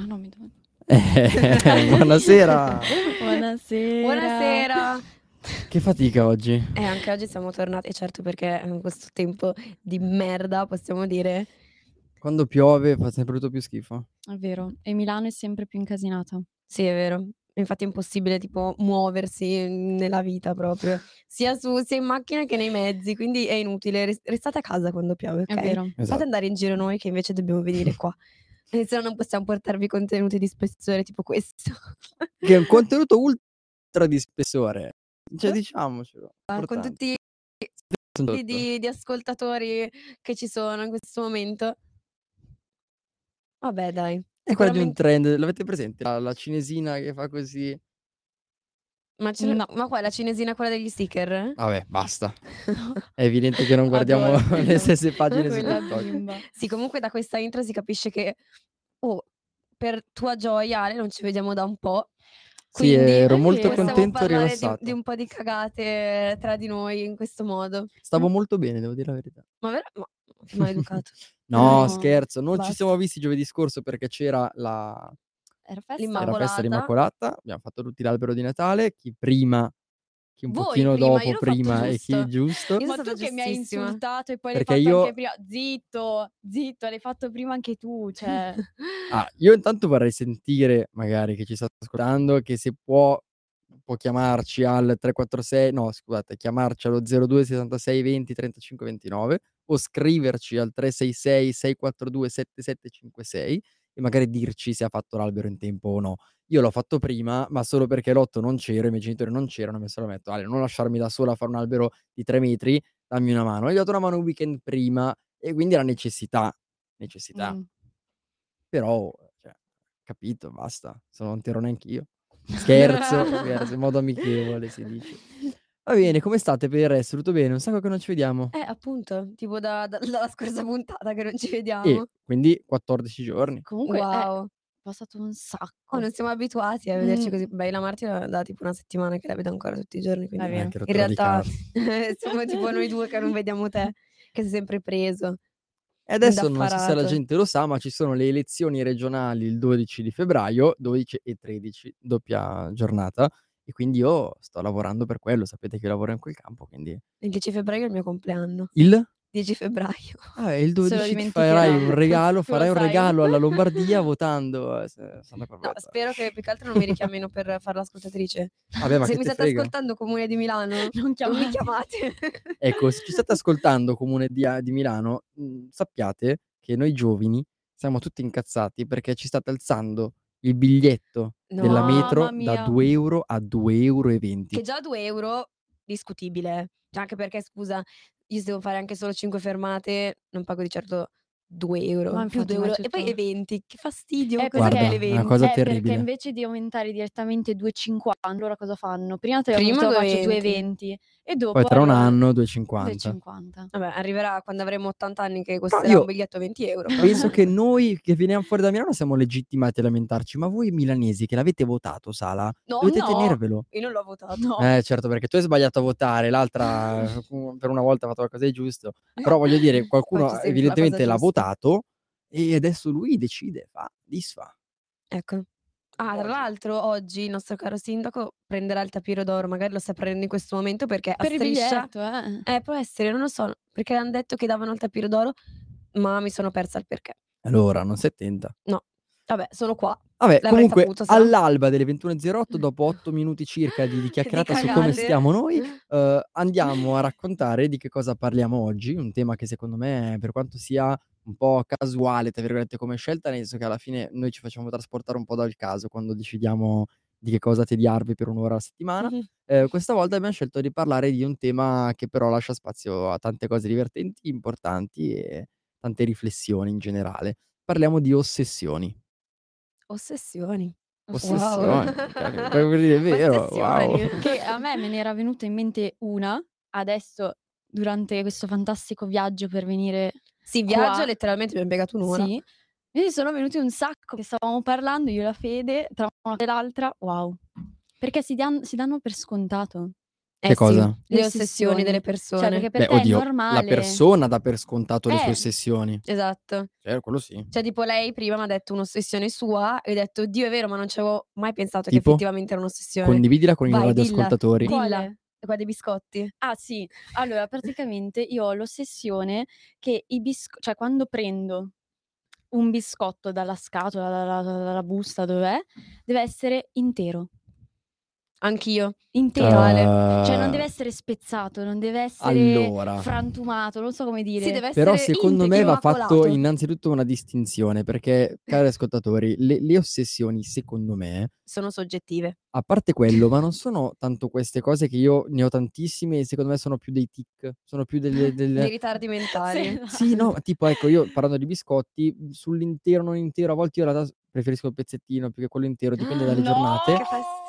Ah, no, mi. Eh, buonasera. Buonasera. Buonasera. Che fatica oggi. E anche oggi siamo tornati, certo perché in questo tempo di merda possiamo dire Quando piove fa sempre tutto più schifo. È vero. E Milano è sempre più incasinata. sì, è vero. Infatti è impossibile tipo muoversi nella vita proprio, sia, su, sia in macchina che nei mezzi, quindi è inutile. Res- Restate a casa quando piove, È ok? vero. Fate Esatto. andare in giro noi che invece dobbiamo venire qua. E se no non possiamo portarvi contenuti di spessore tipo questo. Che è un contenuto ultra di spessore. Cioè, diciamocelo. Con importante. tutti i di, di ascoltatori che ci sono in questo momento. Vabbè, dai. È quella di un trend. L'avete presente? La, la cinesina che fa così. Ma, ce No. ma qua è la cinesina quella degli sticker? Vabbè, basta. È evidente che non guardiamo Adoro. le stesse pagine su TikTok. bimba. Sì, comunque da questa intro si capisce che, oh, per tua gioia, Ale, non ci vediamo da un po'. Sì, Quindi ero molto contento e parlare di, rilassato. di un po' di cagate tra di noi in questo modo. Stavo molto bene, devo dire la verità. Ma vera- ma, maleducato. No, No, scherzo, non ci basta. siamo visti giovedì scorso perché c'era la, Era festa? L'Immacolata. la festa dell'Immacolata. Abbiamo fatto tutti l'albero di Natale. Chi prima, chi un Voi pochino prima, dopo prima e chi giusto. giusto. Io Ma tu che mi hai insultato e poi Perché l'hai fatto io- anche prima. Zitto, zitto, l'hai fatto prima anche tu. Cioè, Ah, io intanto vorrei sentire, magari chi ci sta ascoltando, che se può, può chiamarci al 346, no scusate, chiamarci allo 02 66 20 35 29 o scriverci al 366 642 7756 e magari dirci se ha fatto l'albero in tempo o no. Io l'ho fatto prima, ma solo perché l'otto non c'ero, i miei genitori non c'erano, mi sono detto, Ale, non lasciarmi da sola a fare un albero di tre metri, dammi una mano. E gli ho dato una mano un weekend prima e quindi era necessità, necessità. mm, Però, cioè, capito, basta, se non t'ero neanch'io. Scherzo, scherzo, in modo amichevole si dice. Va bene, come state per il resto? Tutto bene? Un sacco che non ci vediamo. Eh, appunto, tipo da- da- dalla scorsa puntata che non ci E vediamo. quindi 14 giorni. comunque è Wow. passato un sacco. Oh, non siamo abituati a vederci Mm. così. Beh, la Martina da tipo una settimana che la vedo ancora tutti i giorni. Quindi È. Eh, che in rottura di realtà siamo tipo noi due che non vediamo te, che sei sempre preso. E adesso non so se la Indaffarato. gente lo sa, ma ci sono le elezioni regionali il 12 di febbraio, 12 e 13, doppia giornata. E quindi io sto lavorando per quello, sapete che io lavoro in quel campo, quindi... Il 10 febbraio è il mio compleanno. Il? 10 febbraio. Ah, il Se lo 12 ti dimenticherà. farai un regalo, farai un regalo alla Lombardia votando. eh, No, spero che più che altro non mi richiamino per fare l'ascoltatrice. Vabbè, ma Se mi te state frega? ascoltando comune di Milano, Non non mi chiamate. Ecco, se ci state ascoltando comune di, a- di Milano, mh, sappiate che noi giovani siamo tutti incazzati perché ci state alzando il biglietto della No, metro mamma da mia. 2 euro a 2,20 euro. Che già 2 euro discutibile. Cioè, anche perché, scusa, io se devo fare anche solo 5 fermate, non pago di certo 2 euro. Ma più infatti, 2 ma euro. è E poi tutto- eventi, che fastidio. Eh, questa Guarda, che è le una 20. cosa Eh, perché terribile. invece di aumentare direttamente 2,50, loro cosa fanno? Prima te Prima faccio 2,20. 2,20 e dopo Poi tra un anno 2,50. 2,50. Vabbè, arriverà quando avremo 80 anni che costerà io un biglietto 20 euro. Penso che noi che veniamo fuori da Milano siamo legittimati a lamentarci, ma voi milanesi che l'avete votato, Sala, No, dovete no, tenervelo. io non l'ho votato. No. Eh, certo, perché tu hai sbagliato a votare, l'altra per una volta ha fatto qualcosa di giusto. Però voglio dire, qualcuno evidentemente l'ha giusta. votato e adesso lui decide, fa, disfa. Ecco. Ah, tra l'altro oggi il nostro caro sindaco prenderà il tapiro d'oro, magari lo sta prendendo in questo momento perché a Per il striscia... biglietto, eh. Eh, può essere, non lo so, perché hanno detto che davano il tapiro d'oro, ma mi sono persa il perché. Allora, non si attenta. Vabbè, sono qua. Vabbè, L'avrei comunque, saputo, se no. all'alba delle 21.08, dopo 8 minuti circa di, di chiacchierata su come cagate. stiamo noi, eh, andiamo a raccontare di che cosa parliamo oggi, un tema che secondo me, per quanto sia un po' casuale, tra virgolette, come scelta, nel senso che alla fine noi ci facciamo trasportare un po' dal caso quando decidiamo di che cosa tediarvi per un'ora a settimana. Mhm. Eh, questa volta abbiamo scelto di parlare di un tema che però lascia spazio a tante cose divertenti, importanti e tante riflessioni in generale. Parliamo di ossessioni. Ossessioni. Ossessioni, cavolo, proprio dire il vero, wow. Che a me me ne era venuta in mente una adesso durante questo fantastico viaggio per venire Sì, viaggio Qua. letteralmente mi ha impiegato un'ora. Sì. Mi sono venuti un sacco che stavamo parlando io e la Fede tra una e l'altra. Wow. Perché si, dan- si danno per scontato. Eh Che sì, cosa? le Le ossessioni delle ossessioni. persone. Cioè, perché per Beh, te è oddio, la normale persona dà per scontato le sue Eh. ossessioni. Esatto. Cioè, quello sì. Cioè, tipo lei prima m'ha detto un'ossessione sua e ho detto: "Oddio, è vero, ma non ci avevo mai pensato che Tipo? effettivamente era un'ossessione". Condividila con i Vai, dilla, radioascoltatori. dilla. Quale? Quella dei biscotti. Ah sì, allora praticamente io ho l'ossessione che i bisco cioè quando prendo un biscotto dalla scatola, dalla dalla busta, dov'è, deve essere intero. Anch'io. Intero. Totale. Cioè non deve Ah. essere spezzato, non deve essere Allora. frantumato, non so come dire. Sì, deve Però secondo me va fatto innanzitutto una distinzione, perché, cari ascoltatori, le le ossessioni secondo me Sono soggettive. a parte quello, ma non sono tanto queste cose che io ne ho tantissime e secondo me sono più dei tic, sono più delle Dei del ritardi mentali. Sì, Sì, no, tipo ecco io parlando di biscotti, sull'intero, non intero, a volte io in realtà preferisco il pezzettino più che quello intero, dipende dalle No! giornate. Che fastidio.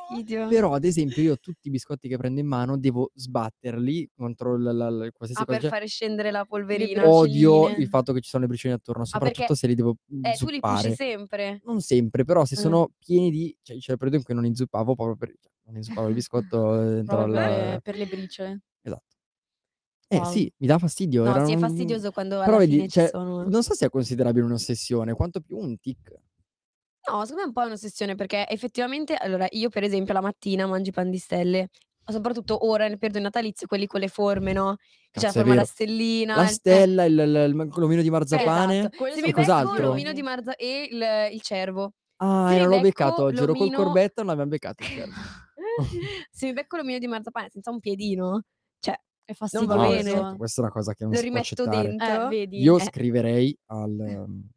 Però ad esempio io tutti i biscotti che prendo in mano devo sbatterli contro l la l qualsiasi Ah, per cosa fare scendere la polverina. Odio il fatto che ci sono le bricioline attorno, Ah, perché soprattutto se li devo, mhmm, Eh, tu li zuppare. sempre. Non sempre, però se Ah. sono pieni di cioè c'era il periodo in cui non li zuppavo proprio per cioè non li zuppavo il biscotto dentro per al le per le briciole. esatto. Eh Wow. sì, mi dà fastidio, No, era sì, è un fastidioso quando però alla vedi, cioè, sono non so se è considerabile un'ossessione, quanto più un tic. No, secondo me è un po' un'ossessione perché effettivamente allora io per esempio la mattina mangio i pan di stelle, soprattutto ora nel periodo natalizio, quelli con le forme, no, che c'è la forma della stellina, La il eh. stella, il il l'omino di marzapane Esatto. Quello Se sì, mi e becco cos'altro? l'omino di marza e il il cervo. Ah, Se e non l'ho beccato oggi, ero col corbetto, non l'abbiam beccato il cervo. Se mi becco l'omino di marzapane senza un piedino, cioè È va No, bene. esatto, questa è una cosa che non Lo si può rimetto accettare. dentro. Eh, vedi? Io Eh. scriverei al mhmm,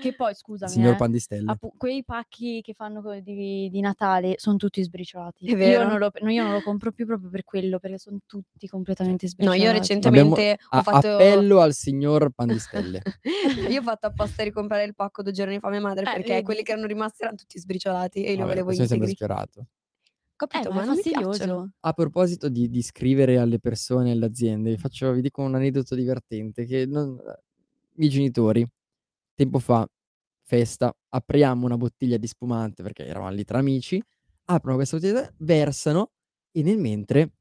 Che poi scusami, signor eh, Pan di Stelle. appu quei pacchi che fanno co di di Natale son tutti sbriciolati. È Io vero. non lo no, io non lo compro più proprio per quello, perché son tutti completamente No, io sbriciolati. Abbiamo recentemente ho a fatto appello al signor Pan di Stelle. io ho fatto apposta ricomprare il pacco 2 giorni fa a mia madre Eh, perché vedi? quelli che erano rimasti eran tutti sbriciolati e io li Vabbè, volevo questo mi sembra integri. sfiorato. Capito, Eh, ma ma è non mi piacciono. fastidioso. A proposito di di scrivere alle persone e alle aziende, vi faccio vi dico un aneddoto divertente che non i miei genitori tempo fa, festa, apriamo una bottiglia di spumante perché eravam lì tra amici, aprono questa bottiglia, versano e nel mentre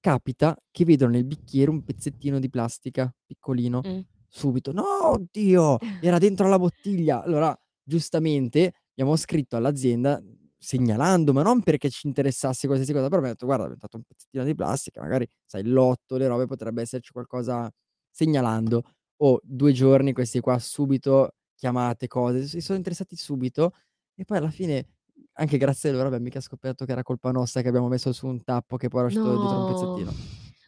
capita che vedono nel bicchiere un pezzettino di plastica piccolino. Mh. Subito: "No, oddio, era dentro alla bottiglia". Allora, giustamente abbiamo scritto all'azienda segnalando, ma non perché ci interessasse qualsiasi cosa, però abbiamo detto: "Guarda, è diventato un pezzettino di plastica, magari sai il lotto, le robe, potrebbe esserci qualcosa" segnalando. Oh, 2 giorni questi qua subito chiamate, cose, si sono interessati subito e poi alla fine, anche grazie a loro, abbiam mica scoperto che era colpa nostra che abbiamo messo su un tappo che poi era uscito dietro un No. pezzettino.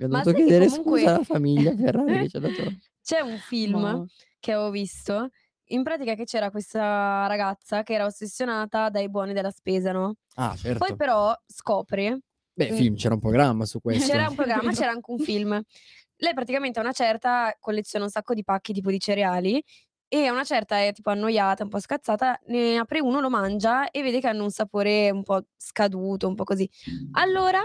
Abbiamo dovuto chiedere comunque scusa alla famiglia Ferrari che ci ha dato c'è un film Ma che avevo visto, in pratica che c'era questa ragazza che era ossessionata dai buoni della spesa, no, Ah, poi certo. però scopre Beh, film, c'era un programma su c'era questo. un programma, c'era anche un film. Lei praticamente a una certa colleziona un sacco di pacchi tipo di cereali e a una certa è tipo annoiata, un po' scazzata, ne apre uno, lo mangia e vede che hanno un sapore un po' scaduto, un po' così. Allora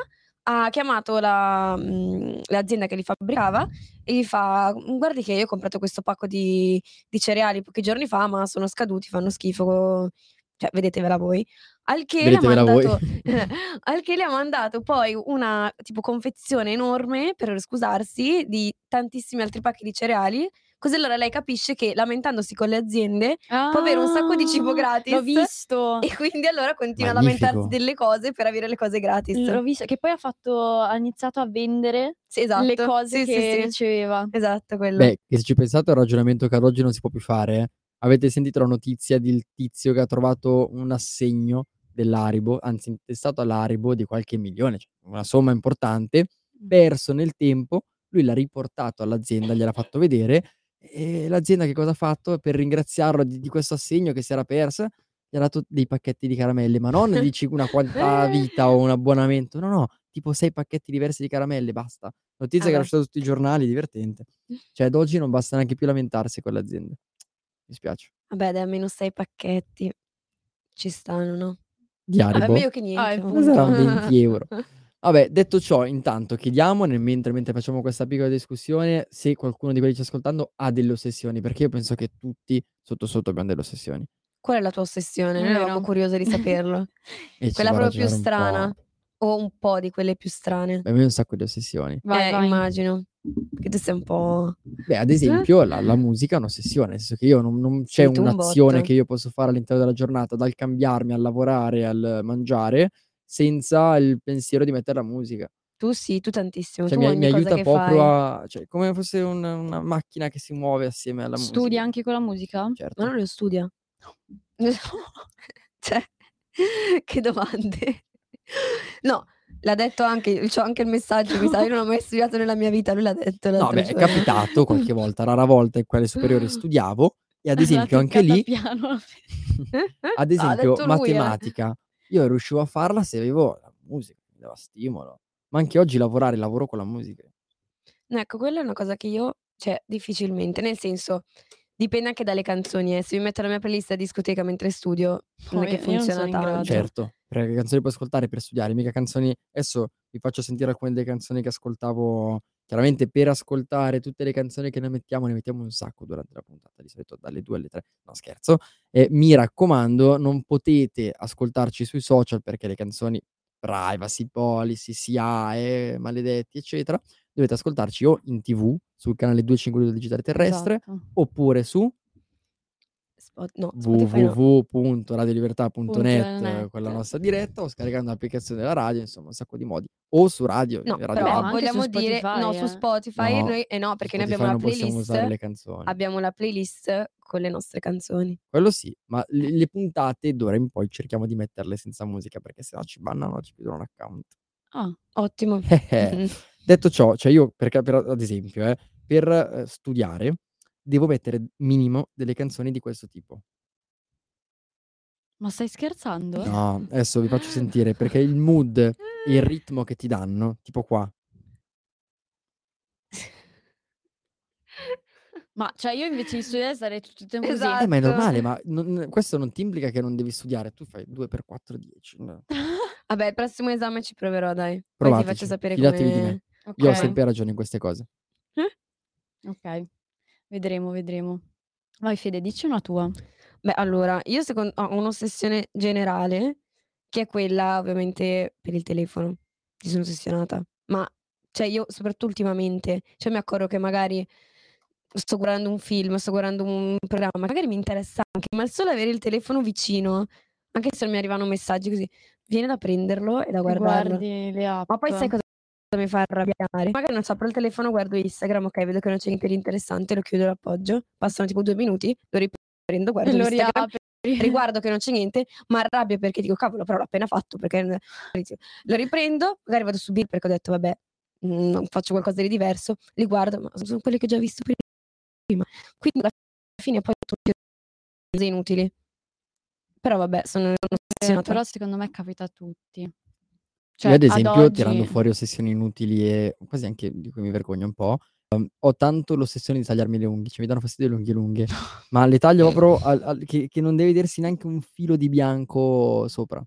ha chiamato la mhmm, l'azienda che li fabbricava e gli fa: "Mhmm, guardi che io ho comprato questo pacco di di cereali pochi giorni fa, ma sono scaduti, fanno schifo, cioè vedetevela voi". Al che mandato al che le ha mandato poi una tipo confezione enorme, per scusarsi, di tantissimi altri pacchi di cereali, così allora lei capisce che lamentandosi con le aziende può avere un sacco di cibo Ah, gratis l'ho visto. e quindi allora continua a lamentarsi Magnifico. delle cose per avere le cose gratis. L'ho visto, che poi ha fatto ha iniziato a vendere Sì, esatto. le cose Sì, che sì. riceveva. Esatto, quello. Beh, che se ci pensate è un ragionamento che ad oggi non si può più fare, eh. Avete sentito la notizia del tizio che ha trovato un assegno dell'Haribo, anzi intestato all'Haribo di qualche milione, cioè una somma importante, perso nel tempo, lui l'ha riportato all'azienda, gliel'ha fatto vedere e l'azienda che cosa ha fatto? Per ringraziarlo di di questo assegno che si era perso, gli ha dato dei pacchetti di caramelle, ma non dici una quantità vita o un abbonamento, no, no, tipo 6 pacchetti diversi di caramelle, basta. Notizia Ah che uscita su tutti i giornali, divertente. Cioè ad oggi non basta neanche più lamentarsi con le aziende. Mi spiace. Vabbè dai, almeno 6 pacchetti ci stanno, no? Di Vabbè, Haribo? meglio che Ah, niente. saran 20 €. Vabbè, detto ciò, intanto chiediamo nel mentre mentre facciamo questa piccola discussione, se qualcuno di quelli che ci sta ascoltando ha delle ossessioni, perché io penso che tutti sotto sotto abbiam delle ossessioni. Qual è la tua ossessione? Noi eravamo Vero. curiose di saperlo. Quella proprio più un strana. po'. o un po' di quelle più strane? Beh, me un sacco di ossessioni. Vai, Eh, vai. immagino. Che tu sei un po' Beh, ad esempio, la, la musica è un'ossessione, nel senso che io non, non c'è un un'azione botto. che io posso fare all'interno della giornata, dal cambiarmi al lavorare, al mangiare, senza il pensiero di mettere la musica. Tu sì, tu tantissimo. Cioè, tu mi, mi aiuta proprio fai. a... Cioè, come fosse un- una macchina che si muove assieme alla musica. anche con la musica? Certo. Ma non lo studia? Cioè, che domande. No, l'ha detto anche, c'ho anche il messaggio, mi sa, io non ho mai studiato nella mia vita, lui l'ha detto No, beh, è giorno. capitato qualche volta, rara volta in quale superiore studiavo, e ad esempio anche lì, ad No, esempio, detto lui, eh. Io riuscivo a farla se avevo la musica, mi dava stimolo. Ma anche oggi lavorare, lavoro con la musica. No, ecco, quella è una cosa che io, cioè, difficilmente, nel senso, dipende anche dalle canzoni, eh. Se mi metto la mia playlist a discoteca mentre studio, non è che Poi funziona tanto. Certo, perché canzoni puoi ascoltare per studiare, mica canzoni... Adesso vi faccio sentire alcune delle canzoni che ascoltavo. Chiaramente per ascoltare tutte le canzoni che ne mettiamo, ne mettiamo un sacco durante la puntata, di solito dalle 2 alle 3. No, scherzo. E mi raccomando, non potete ascoltarci sui social perché le canzoni privacy policy, SIAE, maledetti, eccetera, dovete ascoltarci o in TV sul canale 252 del digitale terrestre Esatto. oppure su Spot- no, no. www.radiolibertà.net Punto con la net. nostra diretta o scaricando l'applicazione della radio, insomma, un sacco di modi. O su radio, No, radio però vogliamo su dire, no, Spotify, su eh. Spotify No, noi, eh no, su perché noi abbiamo la playlist, canzoni. abbiamo la playlist con le nostre canzoni. Quello sì, ma le, le puntate d'ora in poi cerchiamo di metterle senza musica perché sennò ci bannano, ci chiudono un account. Ah, Ottimo. Eh, Detto ciò, cioè io, per, per- ad esempio, eh, per eh, studiare devo mettere minimo delle canzoni di questo tipo. ma stai scherzando? No, adesso vi faccio sentire perché il mood e il ritmo che ti danno, tipo qua. Ma cioè io invece di studiare sarei tutto il tempo così. Esatto. Eh, ma è normale, ma non- questo non ti implica che non devi studiare. Tu fai 2 per 4, 10. no. Vabbè, il prossimo esame ci proverò, dai. Poi ti Provateci, faccio sapere fidatevi di come... me. Io ho Ok, sempre ragione in queste cose. ok. Vedremo, vedremo. Vai Fede, dici una tua. Beh, allora, io secondo ho un'ossessione generale, che è quella ovviamente per il telefono. Ci sono ossessionata. Ma, cioè, io soprattutto ultimamente, cioè mi accorgo che magari sto guardando un film, sto guardando un programma, magari mi interessa anche, ma il solo avere il telefono vicino, anche se non mi arrivano messaggi così, viene da prenderlo e da guardarlo. Guardi le app. Ma poi sai cosa mi fa arrabbiare? Magari non so, apro il telefono, guardo Instagram, ok, vedo che non c'è niente di interessante, lo chiudo l'appoggio, passano tipo due minuti, lo riprendo, guardo E lo Instagram, riguardo che non c'è niente, ma arrabbio perché dico cavolo, però l'ho appena fatto, perché lo riprendo, magari vado su Bill perché ho detto vabbè, mm, faccio qualcosa di diverso, li guardo, ma sono quelli che ho già visto prima. Quindi alla fine poi ho tutti cose inutili. Però vabbè, sono Eh, però secondo me capita a tutti. Io ad esempio, tirando oggi- fuori ossessioni inutili e quasi anche di cui mi vergogno un po', ehm, ho tanto l'ossessione di tagliarmi le unghie, cioè mi danno fastidio le unghie lunghe, ma le taglio proprio al- al- che, che non deve vedersi neanche un filo di bianco sopra.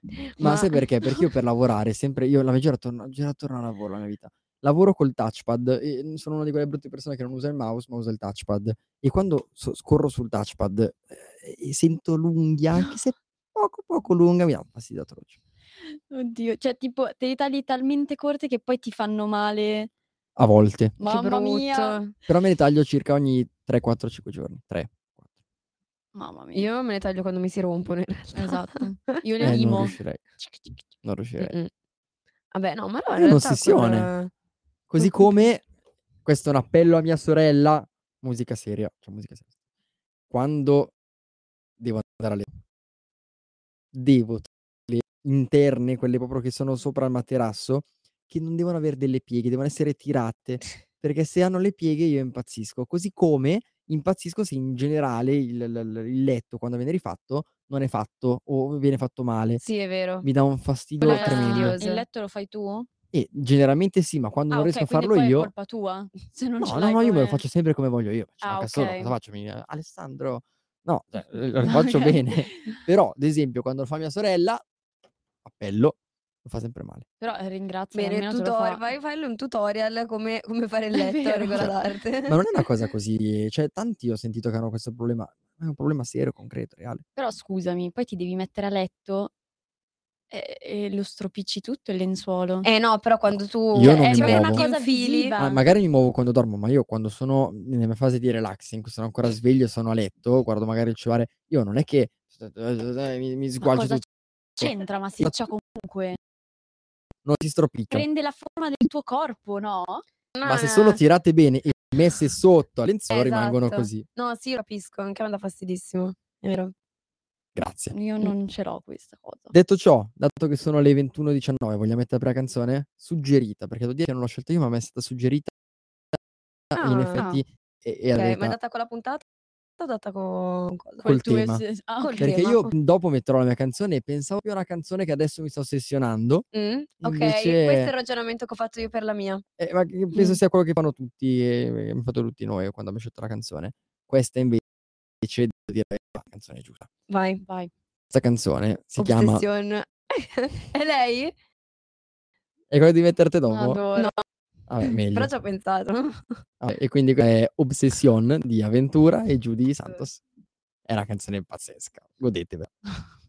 Ma, Ma- sai perché? Perché io per lavorare sempre, io la gira attorno, gira attorno al lavoro la mia vita. Lavoro col touchpad e sono una di quelle brutte persone che non usa il mouse, ma usa il touchpad. E quando so- scorro sul touchpad eh, e sento l'unghia, anche se poco poco lunga, mi dà un fastidio atroce. Oddio, cioè tipo te li tagli talmente corte che poi ti fanno male. A volte. Mamma mia. Però me ne taglio circa ogni 3, 4, 5 giorni. 3. Mamma mia. Io me ne taglio quando mi si rompono in realtà. Esatto. Io le Eh, non limo. riuscirei. Non riuscirei. Mm-mm. Vabbè, no, ma no, in È un'ossessione. con- Così come, questo è un appello a mia sorella, musica seria, cioè musica seria. Quando devo andare alle... Devo le interne, quelle proprio che sono sopra il materasso, che non devono avere delle pieghe, devono essere tirate, perché se hanno le pieghe io impazzisco. Così come impazzisco se in generale il, il- il letto, quando viene rifatto, non è fatto o viene fatto male. Sì, è vero. Mi dà un fastidio Quello è tremendo. Il letto lo fai tu? E generalmente sì, ma quando Ah, non riesco a farlo poi è io... colpa tua. Se non No, ce no, no, io me lo faccio sempre come voglio io. Ci Ah, manca solo, cosa faccio? Mi- Alessandro, no, cioè, lo faccio Ok. bene. Però, ad esempio, quando lo fa mia sorella, appello, lo fa sempre male. Però eh, ringrazio, Bene, lo tutorial, fa. vai farle un tutorial come, come fare il letto a regola Cioè, d'arte. Ma non è una cosa così, cioè, tanti ho sentito che hanno questo problema, è un problema serio, concreto, reale. Però scusami, poi ti devi mettere a letto E e lo stropicci tutto il lenzuolo. Eh no, però quando tu Io non Cioè, mi è proprio una muovo. cosa visiva. Ah, magari mi muovo quando dormo, ma io quando sono nella mia fase di relax, in cui sono ancora sveglio e sono a letto, guardo magari il cellulare, io non è che mi mi cosa tutto. C'entra? Ma si cioè comunque Non si stropiccia. prende la forma del tuo corpo, no? Ma se sono tirate bene e messe sotto al lenzuolo rimangono Esatto. così. No, sì, capisco, anche a me dà fastidissimo. È vero. Grazie. Io non ce l'ho questa cosa. Detto ciò, dato che sono le 21:19, vogliamo mettere la canzone? Suggerita, perché devo dire che non l'ho scelta io, ma m'è stata suggerita in Ah. effetti e e Okay, ma è arrivata data con la puntata o data con cosa? Col Col tuo tema. esse ah Col. Perché tema. io, dopo metterò la mia canzone e pensavo più a una canzone che adesso mi sta ossessionando. Mh, okay, Invece questo è il ragionamento che ho fatto io per la mia. Eh, ma che penso Mh. sia quello che fanno tutti che abbiamo fatto tutti noi quando abbiamo scelto la canzone. Questa invece devo dire è la canzone giusta. Vai. Vai. Questa canzone si chiama Obsession. È lei? È quella di metterte dopo? Adoro. No. Vabbè, Però ci ho pensato. Vabbè, e quindi è Obsession di Aventura e Judy Santos. È una canzone pazzesca, godetevela.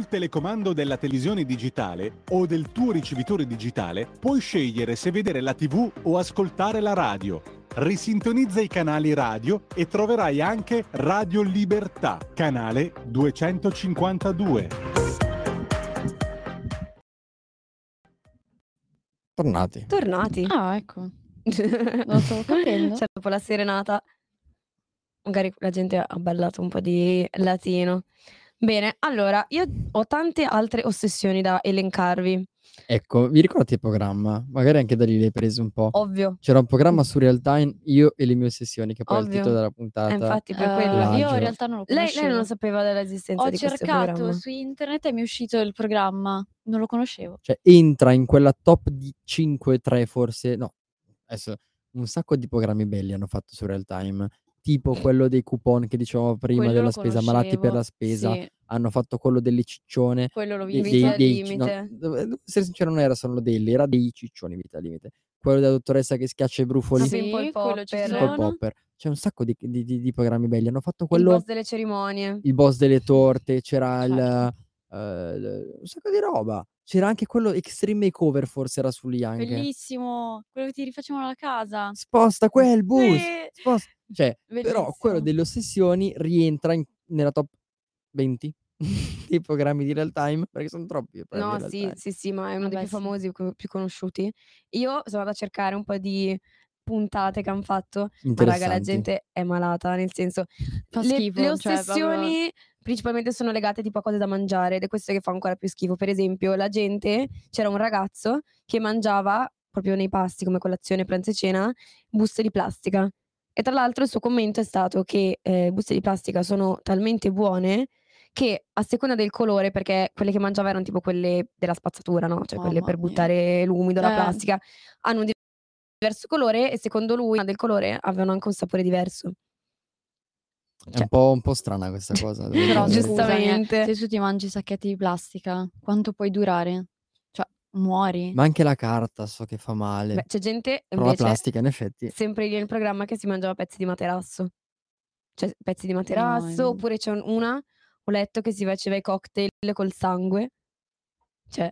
Sul telecomando della televisione digitale o del tuo ricevitore digitale puoi scegliere se vedere la TV o ascoltare la radio. Risintonizza i canali radio e troverai anche Radio Libertà, canale 252. Tornati. Tornati. Ah, ecco. Non stavo capendo. Cioè, dopo la serenata, magari la gente ha ballato un po' di latino. Bene, allora, io ho tante altre ossessioni da elencarvi. Ecco, vi ricordate il programma? Magari anche da lì l'hai preso un po'. Ovvio. C'era un programma su Real Time, io e le mie ossessioni, che poi è il Ovvio. titolo della Eh, puntata. infatti, per Eh, quello. io in realtà non lo Lei, conoscevo. lei non sapeva dell'esistenza Ho di questo cercato programma. su internet e mi è uscito il programma. Non lo conoscevo. Cioè, entra in quella top di 5-3 forse, no, adesso un sacco di programmi belli hanno fatto su Real Time, tipo quello dei coupon che dicevamo prima Quello della lo spesa, malati per la conoscevo. spesa, Sì, hanno fatto quello delle ciccione, quello dei, visto. Vita dei, al dei- no, limite. devo essere sincero, non era solo delle, era dei ciccioni vita al limite. Quello della dottoressa che schiaccia i brufoli, Sì, ci Popper. Pimple. Popper. C'è un sacco di, di- di- di programmi belli. Hanno fatto Il quello, boss delle cerimonie. il boss delle torte, c'era il, Certo. eh, il- un sacco di roba. C'era anche quello Extreme Makeover, forse era su lì anche. Bellissimo. Quello che ti rifacevano la casa. Sposta quel bus. Sì. sposta- Cioè, però quello delle ossessioni rientra in- nella top 20 dei programmi di real time, perché sono troppi. No, sì, sì, sì, ma è uno dei Vabbè, più sì. famosi, più conosciuti. Io sono andata a cercare un po' di puntate che hanno fatto, ma raga, la gente è malata, nel senso, Fa le, schifo. le cioè, proprio- ossessioni principalmente sono legate tipo a cose da mangiare ed è questo che fa ancora più schifo. Per esempio, la gente, c'era un ragazzo che mangiava proprio nei pasti come colazione, pranzo e cena, buste di plastica. E tra l'altro il suo commento è stato che eh, buste di plastica sono talmente buone che a seconda del colore, perché quelle che mangiava erano tipo quelle della spazzatura, no? Cioè quelle Mamma per mia. buttare l'umido, la Eh. plastica, hanno un diverso colore e secondo lui del colore avevano anche un sapore diverso. È Cioè- un po', un po' strana questa cosa. Però la. Giustamente. se tu ti mangi i sacchetti di plastica, quanto puoi durare? Cioè, muori. Ma anche la carta so che fa male. Beh, c'è gente Però la invece plastica, in effetti. sempre lì nel programma che si mangiava pezzi di materasso. Cioè pezzi di materasso, No, oppure c'è un- una, ho letto che si faceva i cocktail col sangue. Cioè,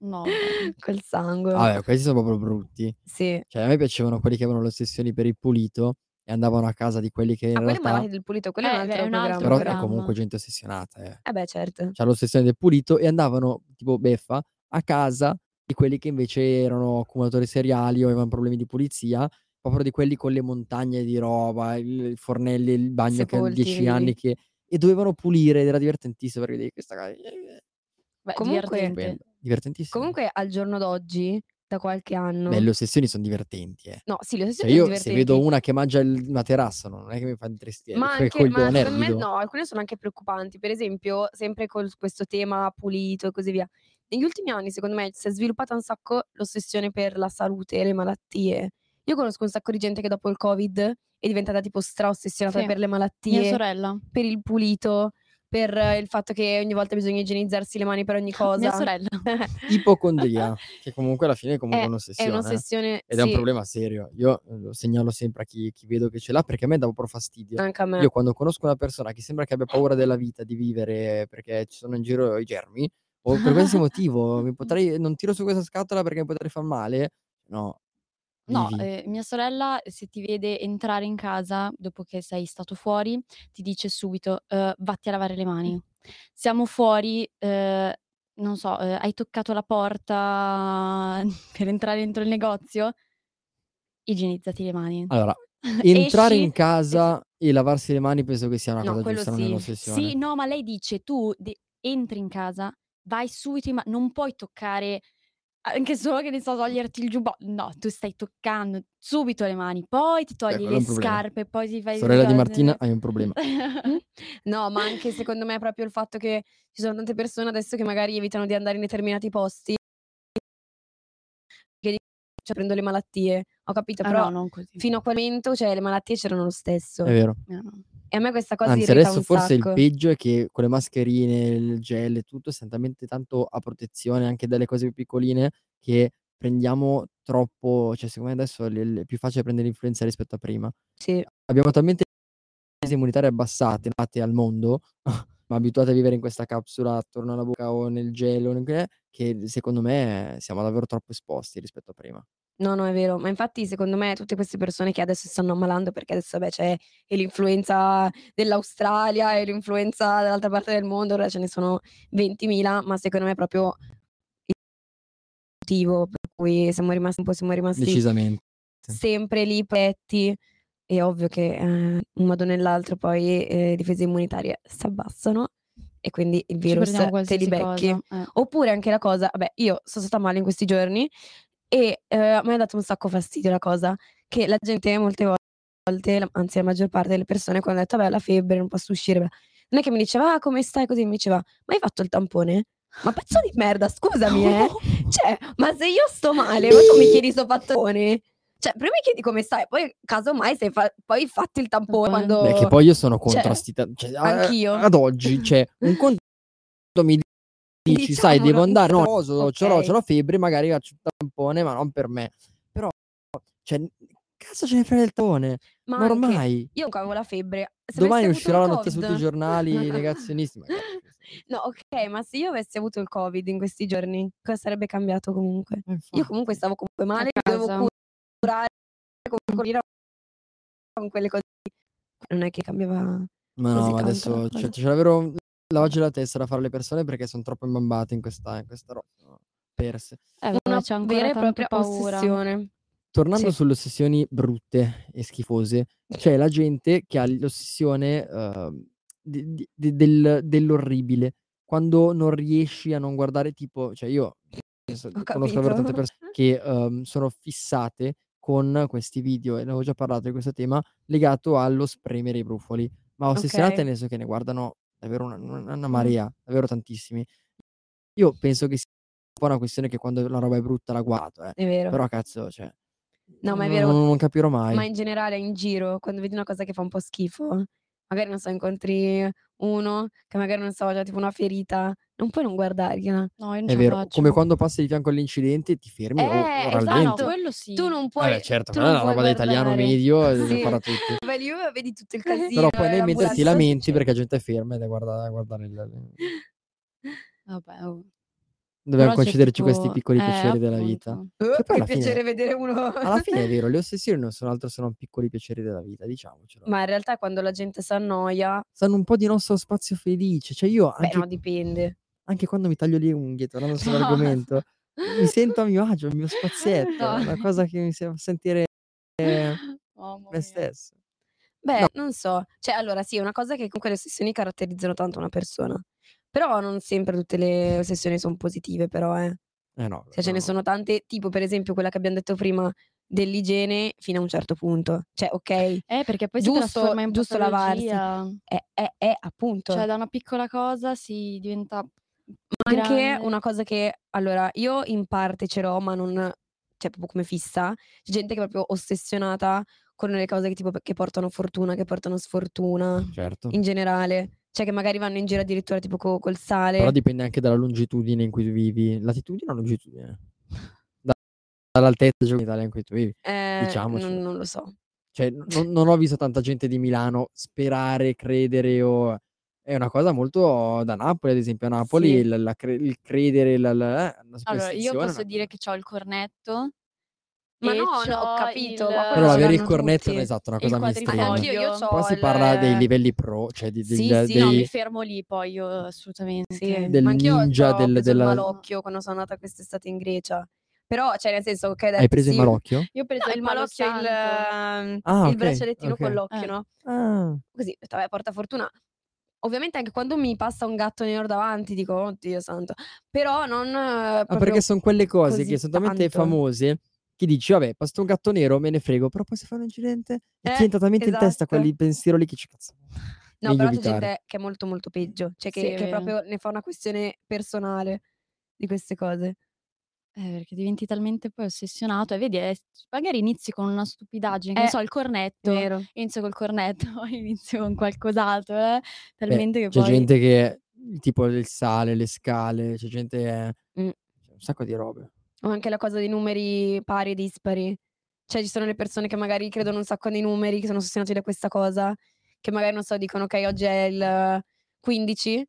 No, col sangue. Vabbè, questi sono proprio brutti. Sì. Cioè, a me piacevano quelli che avevano le ossessioni per il pulito e andavano a casa di quelli che in Ah, realtà... malati del pulito, quello è un Eh, altro beh, è un altro programma. Però è comunque gente ossessionata, eh. Eh beh, certo. C'ha l'ossessione del pulito e andavano, tipo beffa, a casa di quelli che invece erano accumulatori seriali o avevano problemi di pulizia, proprio di quelli con le montagne di roba, il i fornelli, il bagno che hanno Sepolti 10 lì. anni che... E dovevano pulire ed era divertentissimo perché vedi questa cosa... Beh, Comunque- divertente. Stupendo, Divertentissimo. Comunque al giorno d'oggi, da qualche anno... Beh, le ossessioni sono divertenti, eh. No, sì, le Cioè ossessioni sono io se divertenti. vedo una che mangia il materasso non è che mi fa intristire, Ma anche, ma coglione secondo me no, alcune sono anche preoccupanti. Per esempio, sempre con questo tema pulito e così via. Negli ultimi anni, secondo me, si è sviluppata un sacco l'ossessione per la salute e le malattie. Io conosco un sacco di gente che dopo il Covid è diventata tipo stra-ossessionata Sì. per le Mia malattie, sorella. per il pulito, per eh, il fatto che ogni volta bisogna igienizzarsi le mani per ogni cosa. Mia sorella. Ipocondria, che comunque alla fine è comunque È- È un'ossessione. eh. un'ossessione, Ed è un sì, problema serio. Io eh, lo segnalo sempre a chi, chi vedo che ce l'ha perché a me dà proprio fastidio. anche a me. Io quando conosco una persona che sembra che abbia paura della vita, di vivere perché ci sono in giro i germi, o per qualsiasi motivo, mi potrei, non tiro su questa scatola perché mi potrei far male, no. No, vivi. eh, mia sorella se ti vede entrare in casa dopo che sei stato fuori, ti dice subito, eh, vatti a lavare le mani. Siamo fuori, eh, non so, eh, hai toccato la porta per entrare dentro il negozio? Igienizzati le mani. Allora, entrare Esci in casa e lavarsi le mani penso che sia una No, cosa quello giusta, non è sì. un'ossessione. Sì, no, ma lei dice tu de- entri in casa, vai subito, in ma non puoi toccare anche solo che ne so, toglierti il giubbotto. No, tu stai toccando subito le mani, poi ti togli è le scarpe, poi ti fai Sorella di Martina, hai un problema. No, ma anche secondo me proprio il fatto che ci sono tante persone adesso che magari evitano di andare in determinati posti che cioè, prendo le malattie. Ho capito, Ah, però no, non così. fino a quel momento, cioè, le malattie c'erano lo stesso. È vero. No, no. E a me questa cosa Anzi, adesso forse il peggio è che con le mascherine, il gel e tutto, siamo talmente tanto a protezione anche dalle cose più piccoline che prendiamo troppo, cioè secondo me adesso è più facile prendere l'influenza rispetto a prima. Sì. Abbiamo talmente le immunitarie abbassate al mondo abituati a vivere in questa capsula attorno alla bocca o nel gelo, che secondo me siamo davvero troppo esposti rispetto a prima. No, no, è vero. Ma infatti secondo me tutte queste persone che adesso si stanno ammalando perché adesso vabbè c'è l'influenza dell'Australia e l'influenza dall'altra parte del mondo, ora ce ne sono 20.000, ma secondo me è proprio il motivo per cui siamo rimasti un po' siamo rimasti Decisamente. sempre lì protetti. È ovvio che eh, un modo o nell'altro poi eh, le difese immunitarie si abbassano e quindi il virus te li becchi. eh. Oppure anche la cosa, vabbè, io sono stata male in questi giorni e eh, a me ha dato un sacco fastidio la cosa che la gente molte volte, anzi la maggior parte delle persone, quando ha detto, vabbè, la febbre, non posso uscire, beh", non è che mi diceva, ah, come stai? Così mi diceva, ma hai fatto il tampone? Ma pezzo di merda, scusami, eh. Cioè, ma se io sto male, ma tu mi chiedi sto tampone? Cioè, prima mi chiedi come stai, poi casomai se fa- poi fatti il tampone quando... Beh, che poi io sono cioè, contro sti ta cioè, a anch'io. ad oggi, cioè, un conto mi dici: "Sai, devo andare, no, però, coso, c'ho c'ho la febbre, magari faccio il tampone, ma non per me". Però, cioè, cazzo ce ne frega del tampone? Ma Ma ormai io comunque avevo la febbre. Se domani uscirà la il notizia su tutti i giornali negazionisti, magari. No, ok, ma se io avessi avuto il Covid in questi giorni, cosa sarebbe cambiato comunque? Eh, Io comunque stavo comunque male, dovevo curare comunque con quelle cose. Non è che cambiava. Ma no, adesso cosa. c'è davvero lavaggio della testa da fare alle persone perché son troppo imbambate in questa in questa roba, sono perse. Eh, Una c'è ancora vera e tanta propria paura. ossessione. Tornando Sì. sulle ossessioni brutte e schifose, c'è la gente che ha l'ossessione, uhm, di di di del dell'orribile. Quando non riesci a non guardare tipo cioè io adesso Ho conosco davvero tante capito. persone che, uhm, sono fissate con questi video, e ne avevo già parlato di questo tema, legato allo spremere i brufoli, ma ossessionate Ok. nel senso che ne guardano davvero una una marea, davvero tantissimi. Io penso che sia un po' una questione che quando la roba è brutta la guardo, eh, È vero. però cazzo, cioè No, ma è non vero. non capirò Ma mai. in generale in giro, quando vedi una cosa che fa un po' schifo, magari non so, incontri uno che magari non so, ha tipo una ferita, non puoi non guardargliela. No, io non È ce la vero, faccio. come quando passi di fianco all'incidente ti fermi o o Eh, Ah, no, rallenti. esatto. quello sì. Tu non puoi Vabbè certo, tu quella è non una puoi roba da italiano guardare. medio e lo Sì. farà tutti. Vai lì e vedi tutto il Però casino, Però poi nel mentre ti lamenti perché la gente è ferma ed è guarda a guardare il Vabbè, oh. Dobbiamo Però concederci questi tipo piccoli eh, piaceri della vita. appunto. Uh, Che fine piacere vedere uno alla fine è vero, le ossessioni non sono altro se non piccoli piaceri della vita, diciamocelo. Ma in realtà quando la gente s'annoia Sanno un po' di nostro spazio felice, cioè io beh anche no, dipende. anche quando mi taglio le unghie, tornando No. sull'argomento, mi sento a mio agio, il mio spazietto, è una cosa che mi fa sentire Mamma me stesso. Beh, No. non so. Cioè, allora sì, è una cosa che comunque le ossessioni caratterizzano tanto una persona. Però non sempre tutte le ossessioni son positive però, eh. Eh no, Cioè ce ne no. sono tante, tipo per esempio quella che abbiam detto prima dell'igiene fino a un certo punto. Cioè, okay, Eh, perché poi si giusto trasforma in giusto lavarsi. Eh, eh, eh, appunto. Cioè da una piccola cosa si diventa Ma anche grande. una cosa che allora io in parte ce l'ho, ma non cioè proprio come fissa, c'è gente che è proprio ossessionata con le cose che tipo che portano fortuna, che portano sfortuna, Certo. in generale. Cioè che magari vanno in giro addirittura tipo co col Però sale. dipende anche dalla longitudine in cui tu vivi. Latitudine o longitudine? Da dall'altezza geometrale in cui tu vivi, Eh, non diciamocelo. non lo so. Cioè, non non ho visto tanta gente di Milano sperare, credere o è una cosa molto da Napoli, ad esempio. A Napoli Sì. il la cre il credere, la la eh, la Allora, io posso dire che c'ho il cornetto Ma no, no, ho capito, il ma Però avere il cornetto è esatto, una il cosa Ma mainstream. neanch'io, io quadrifoglio. Qua c'ho si parla dei il livelli pro, cioè di Sì, del sì, No, mi dei fermo lì poi io assolutamente. Sì, del ma anch'io ninja, c'ho del preso il della malocchio quando sono andata quest'estate in Grecia. Però, cioè nel senso, ho Hai preso il sì malocchio? Io ho preso No, il il malocchio, il Ah, il okay, braccialettino con okay. l'occhio, Eh. no, Ah. così, ho "Vabbè, porta fortuna". Ovviamente anche quando mi passa un gatto nero davanti dico: "Oddio santo". Però non Ah, perché proprio son quelle cose che son talmente tanto. famose che dici: "Vabbè, passa un gatto nero, me ne frego", però poi se fai un incidente e ti Eh, entra talmente in testa esatto. quel pensiero lì che dici: "Cazzo, No, però c'è evitare". gente che è molto, molto peggio, cioè Sì, che è che proprio ne fa una questione personale di queste cose. Eh, perché diventi talmente poi ossessionato e vedi, ehm, magari inizi con una stupidaggine, Eh, so, il cornetto, vero. inizio col cornetto, poi inizio con qualcos'altro, eh, Beh, talmente che c'è poi gente che tipo il sale, le scale, c'è gente c'è un sacco di robe. O anche la cosa dei numeri pari e dispari. Cioè ci sono le persone che magari credono un sacco nei numeri, che sono ossessionati da questa cosa, che magari non so, dicono: "Okay, oggi è il 15,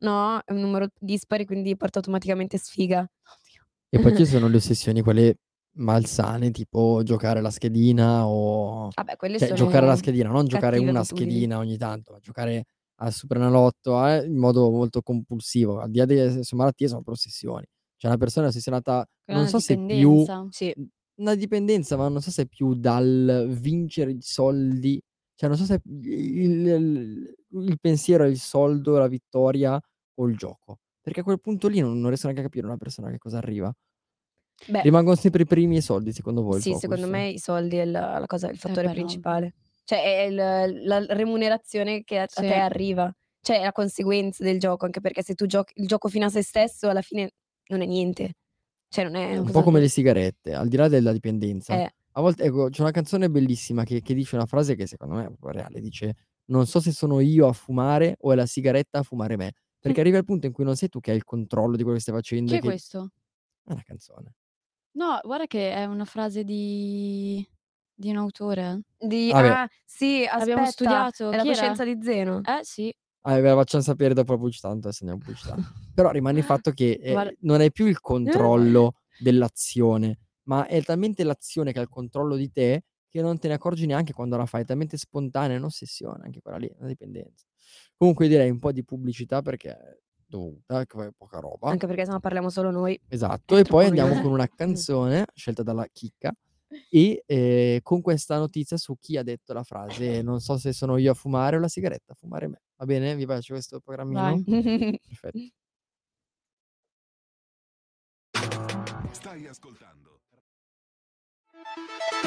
no, è un numero dispari, quindi porta automaticamente sfiga. E poi ci sono le ossessioni, quelle malsane, tipo giocare alla schedina o Vabbè, quelle cioè sono giocare alla schedina, non giocare una abitudini. schedina ogni tanto, ma giocare al Superenalotto, eh, in modo molto compulsivo. Al di là delle malattie sono ossessioni. Cioè una persona ossessionata, Quella è non una so se più dipendenza. Sì. una dipendenza, ma non so se è più dal vincere i soldi, cioè non so se il il il pensiero è il soldo, la vittoria o il gioco. Perché a quel punto lì non non riesco neanche a capire una persona a che cosa arriva. Beh, Rimangono sempre i primi e i soldi secondo voi il sì, secondo me i soldi è la la cosa il fattore però principale. Cioè è il la remunerazione che a a Sì. te arriva. Cioè è la conseguenza del gioco, anche perché se tu giochi il gioco fino a se stesso alla fine non è niente. Cioè non è È Un cosa po' come le sigarette, al di là della dipendenza. eh, A volte ecco, c'è una canzone bellissima che che dice una frase che secondo me è proprio reale, dice: "Non so se sono io a fumare o è la sigaretta a fumare me". Perché arriva il punto in cui non sei tu che hai il controllo di quello che stai facendo Chi è che questo? è una canzone. No, guarda che è una frase di di un autore. di ah, sì, Abbiamo aspetta, studiato. è la coscienza di Zeno. Eh sì. Ah, ve la facciamo sapere dopo la pubblicità, tanto adesso andiamo pubblicità. Però rimane il fatto che, ehm, Guarda non hai più il controllo dell'azione, ma è talmente l'azione che ha il controllo di te, che non te ne accorgi neanche quando la fai, è talmente spontanea, è un'ossessione anche quella lì, è una dipendenza. Comunque direi un po' di pubblicità perché è dovuta, che è poca roba. Anche perché sennò parliamo solo noi. Esatto, e poi andiamo con una canzone scelta dalla Chicca e, ehm, con questa notizia su chi ha detto la frase: "Non so se sono io a fumare o la sigaretta a fumare me". Va bene? Vi piace questo programmino? Vai. Perfetto. Stai ascoltando.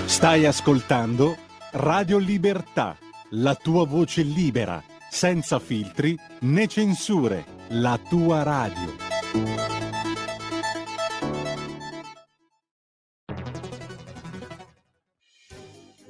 Stai ascoltando Radio Libertà, la tua voce libera, senza filtri né censure, la tua radio.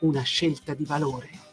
una scelta di valore.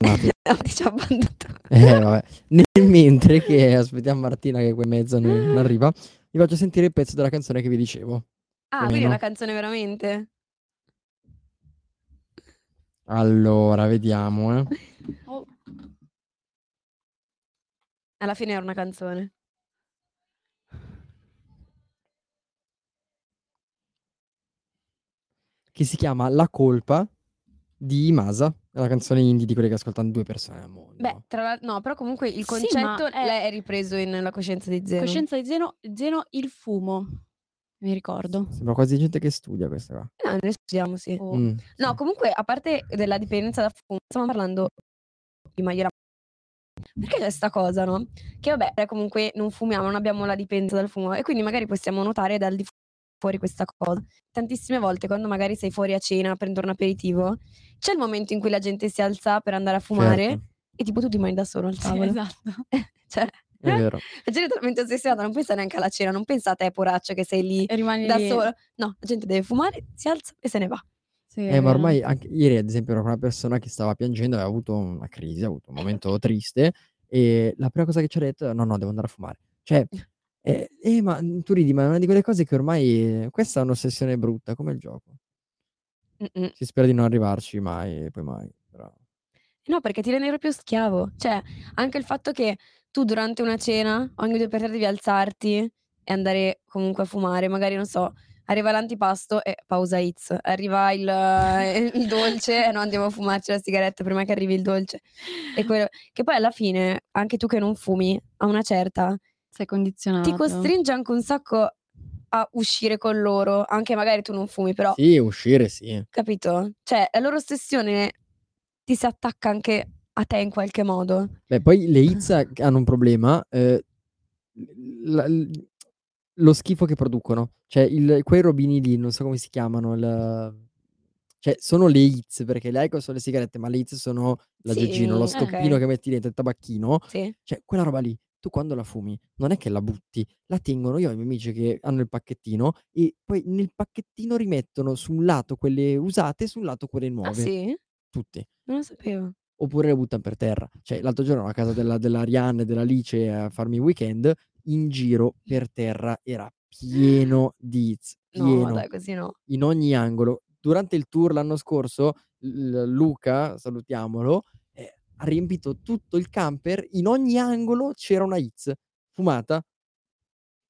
abbandonato. Eh, vabbè. Nel mentre che aspettiamo Martina che quei mezzo non, non arriva, vi faccio sentire il pezzo della canzone che vi dicevo. Ah, quindi è una canzone veramente? Allora, vediamo, eh. Oh, Alla fine era una canzone. Che si chiama La colpa di Masa. È una canzone indie di quelle che ascoltano due persone al mondo. Beh, tra l'altro, no, però comunque il Sì, concetto ma è- è ripreso in La coscienza di Zeno. Coscienza di Zeno, Zeno il fumo. Mi ricordo. Sembra quasi gente che studia questa qua. No, noi studiamo, sì. Oh. Mm, No, sì. comunque, a parte della dipendenza da fumo, stiamo parlando prima io era- Perché c'è sta cosa, no? Che vabbè, comunque non fumiamo, non abbiamo la dipendenza dal fumo e quindi magari possiamo notare dal di fuori questa cosa. Tantissime volte quando magari sei fuori a cena a prendere un aperitivo, c'è il momento in cui la gente si alza per andare a fumare Certo, e tipo tu ti mandi da solo al Sì, tavolo. esatto. cioè, è vero. la gente è talmente ossessionata, non pensa neanche alla cena, non pensa a te, poraccio, che sei lì E rimani da lì. solo. No, la gente deve fumare, si alza e se ne va. Sì, Eh, ma ormai anche ieri, ad esempio, ero con una persona che stava piangendo, aveva avuto una crisi, ha avuto un momento triste e la prima cosa che ci ha detto è no, no, devo andare a fumare. Cioè, eh, eh, ma mm, tu ridi, ma è una di quelle cose che ormai questa è un'ossessione brutta, come il gioco. Mm-mm. Si spera di non arrivarci mai, e poi mai. Però... No, perché ti rende proprio schiavo. Cioè, anche il fatto che tu durante una cena, ogni due per tre devi alzarti e andare comunque a fumare, magari non so, arriva l'antipasto e pausa Hits, arriva il, eh, il dolce e no, andiamo a fumarci la sigaretta prima che arrivi il dolce. E quello, che poi alla fine, anche tu che non fumi, a una certa, Sei condizionato. ti costringe anche un sacco a uscire con loro, anche magari tu non fumi, però, Sì, uscire sì. capito? Cioè, la loro ossessione ti si attacca anche a te in qualche modo. Beh, poi le hits hanno un problema, eh, la- lo schifo che producono. Cioè, il- quei robini lì, non so come si chiamano, il- cioè, sono le hits, perché le Icos sono le sigarette, ma le hits sono lo Sì, stoppino ok. che metti dentro il tabacchino. Sì. Cioè, quella roba lì, tu quando la fumi, non è che la butti, la tengono. Io ho i miei amici che hanno il pacchettino e poi nel pacchettino rimettono su un lato quelle usate e su un lato quelle Ah nuove. sì? Tutte. Non lo sapevo. Oppure le buttano per terra. Cioè, l'altro giorno a casa della, della Arianna e dell'Alice a farmi il weekend, in giro per terra era pieno di No, pieno, dai, così no. in ogni angolo. Durante il tour l'anno scorso, l- Luca, salutiamolo, ha riempito tutto il camper, in ogni angolo c'era una hits fumata.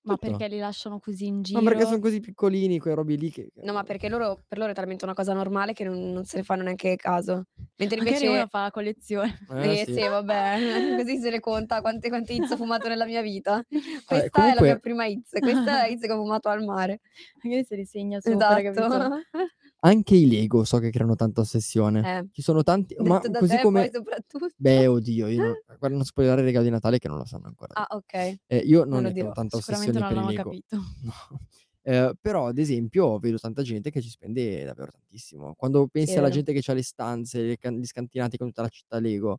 Ma Tutto. perché li lasciano così in Ma giro? perché sono così piccolini quei robi lì che... No, ma perché loro, per loro è talmente una cosa normale che non, non se ne fanno neanche caso. Mentre Magari invece... uno fa la collezione. Eh, Eh, sì. sì, vabbè, così se ne conta quante, quante hits ho fumato nella mia vita. Questa è la comunque- mia prima hits, questa è la hits che ho fumato al mare. Magari se li segna sopra, Esatto. capito? Anche i Lego so che creano tanta ossessione. Eh, Ci sono tanti... Ma detto da così te come... Beh, oddio, io non... guarda, non spoilerare i regali di Natale che non lo sanno ancora. Ah, ok. Eh, io non non che ho tanta ossessione non per i Lego. capito. No. Eh, però, ad esempio, vedo tanta gente che ci spende davvero tantissimo. Quando pensi alla gente che ha le stanze, can- gli scantinati con tutta la città Lego,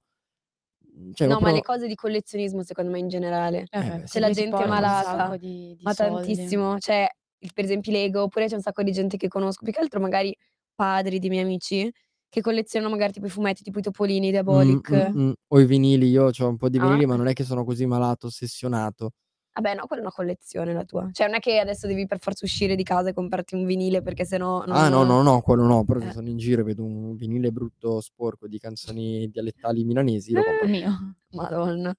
mm, cioè no, ma proprio- le cose di collezionismo secondo me in generale. Eh, c'è la lì si gente malata, di, di Ma soldi. tantissimo, cioè, il- per esempio i Lego, oppure c'è un sacco di gente che conosco, più che altro magari padri di miei amici, che collezionano magari tipo i fumetti, tipo i topolini, Mm, Diabolic. mm, mm. O i vinili, io ho un po' di Ah. vinili, ma non è che sono così malato, ossessionato. Vabbè, no, quella è una collezione la tua. Cioè, non è che adesso devi per forza uscire di casa e comprarti un vinile perché sennò non... Ah, no, no, no, quello no. Però se Eh. sono in giro e vedo un vinile brutto, sporco di canzoni dialettali milanesi, lo compro. Il mio. Madonna.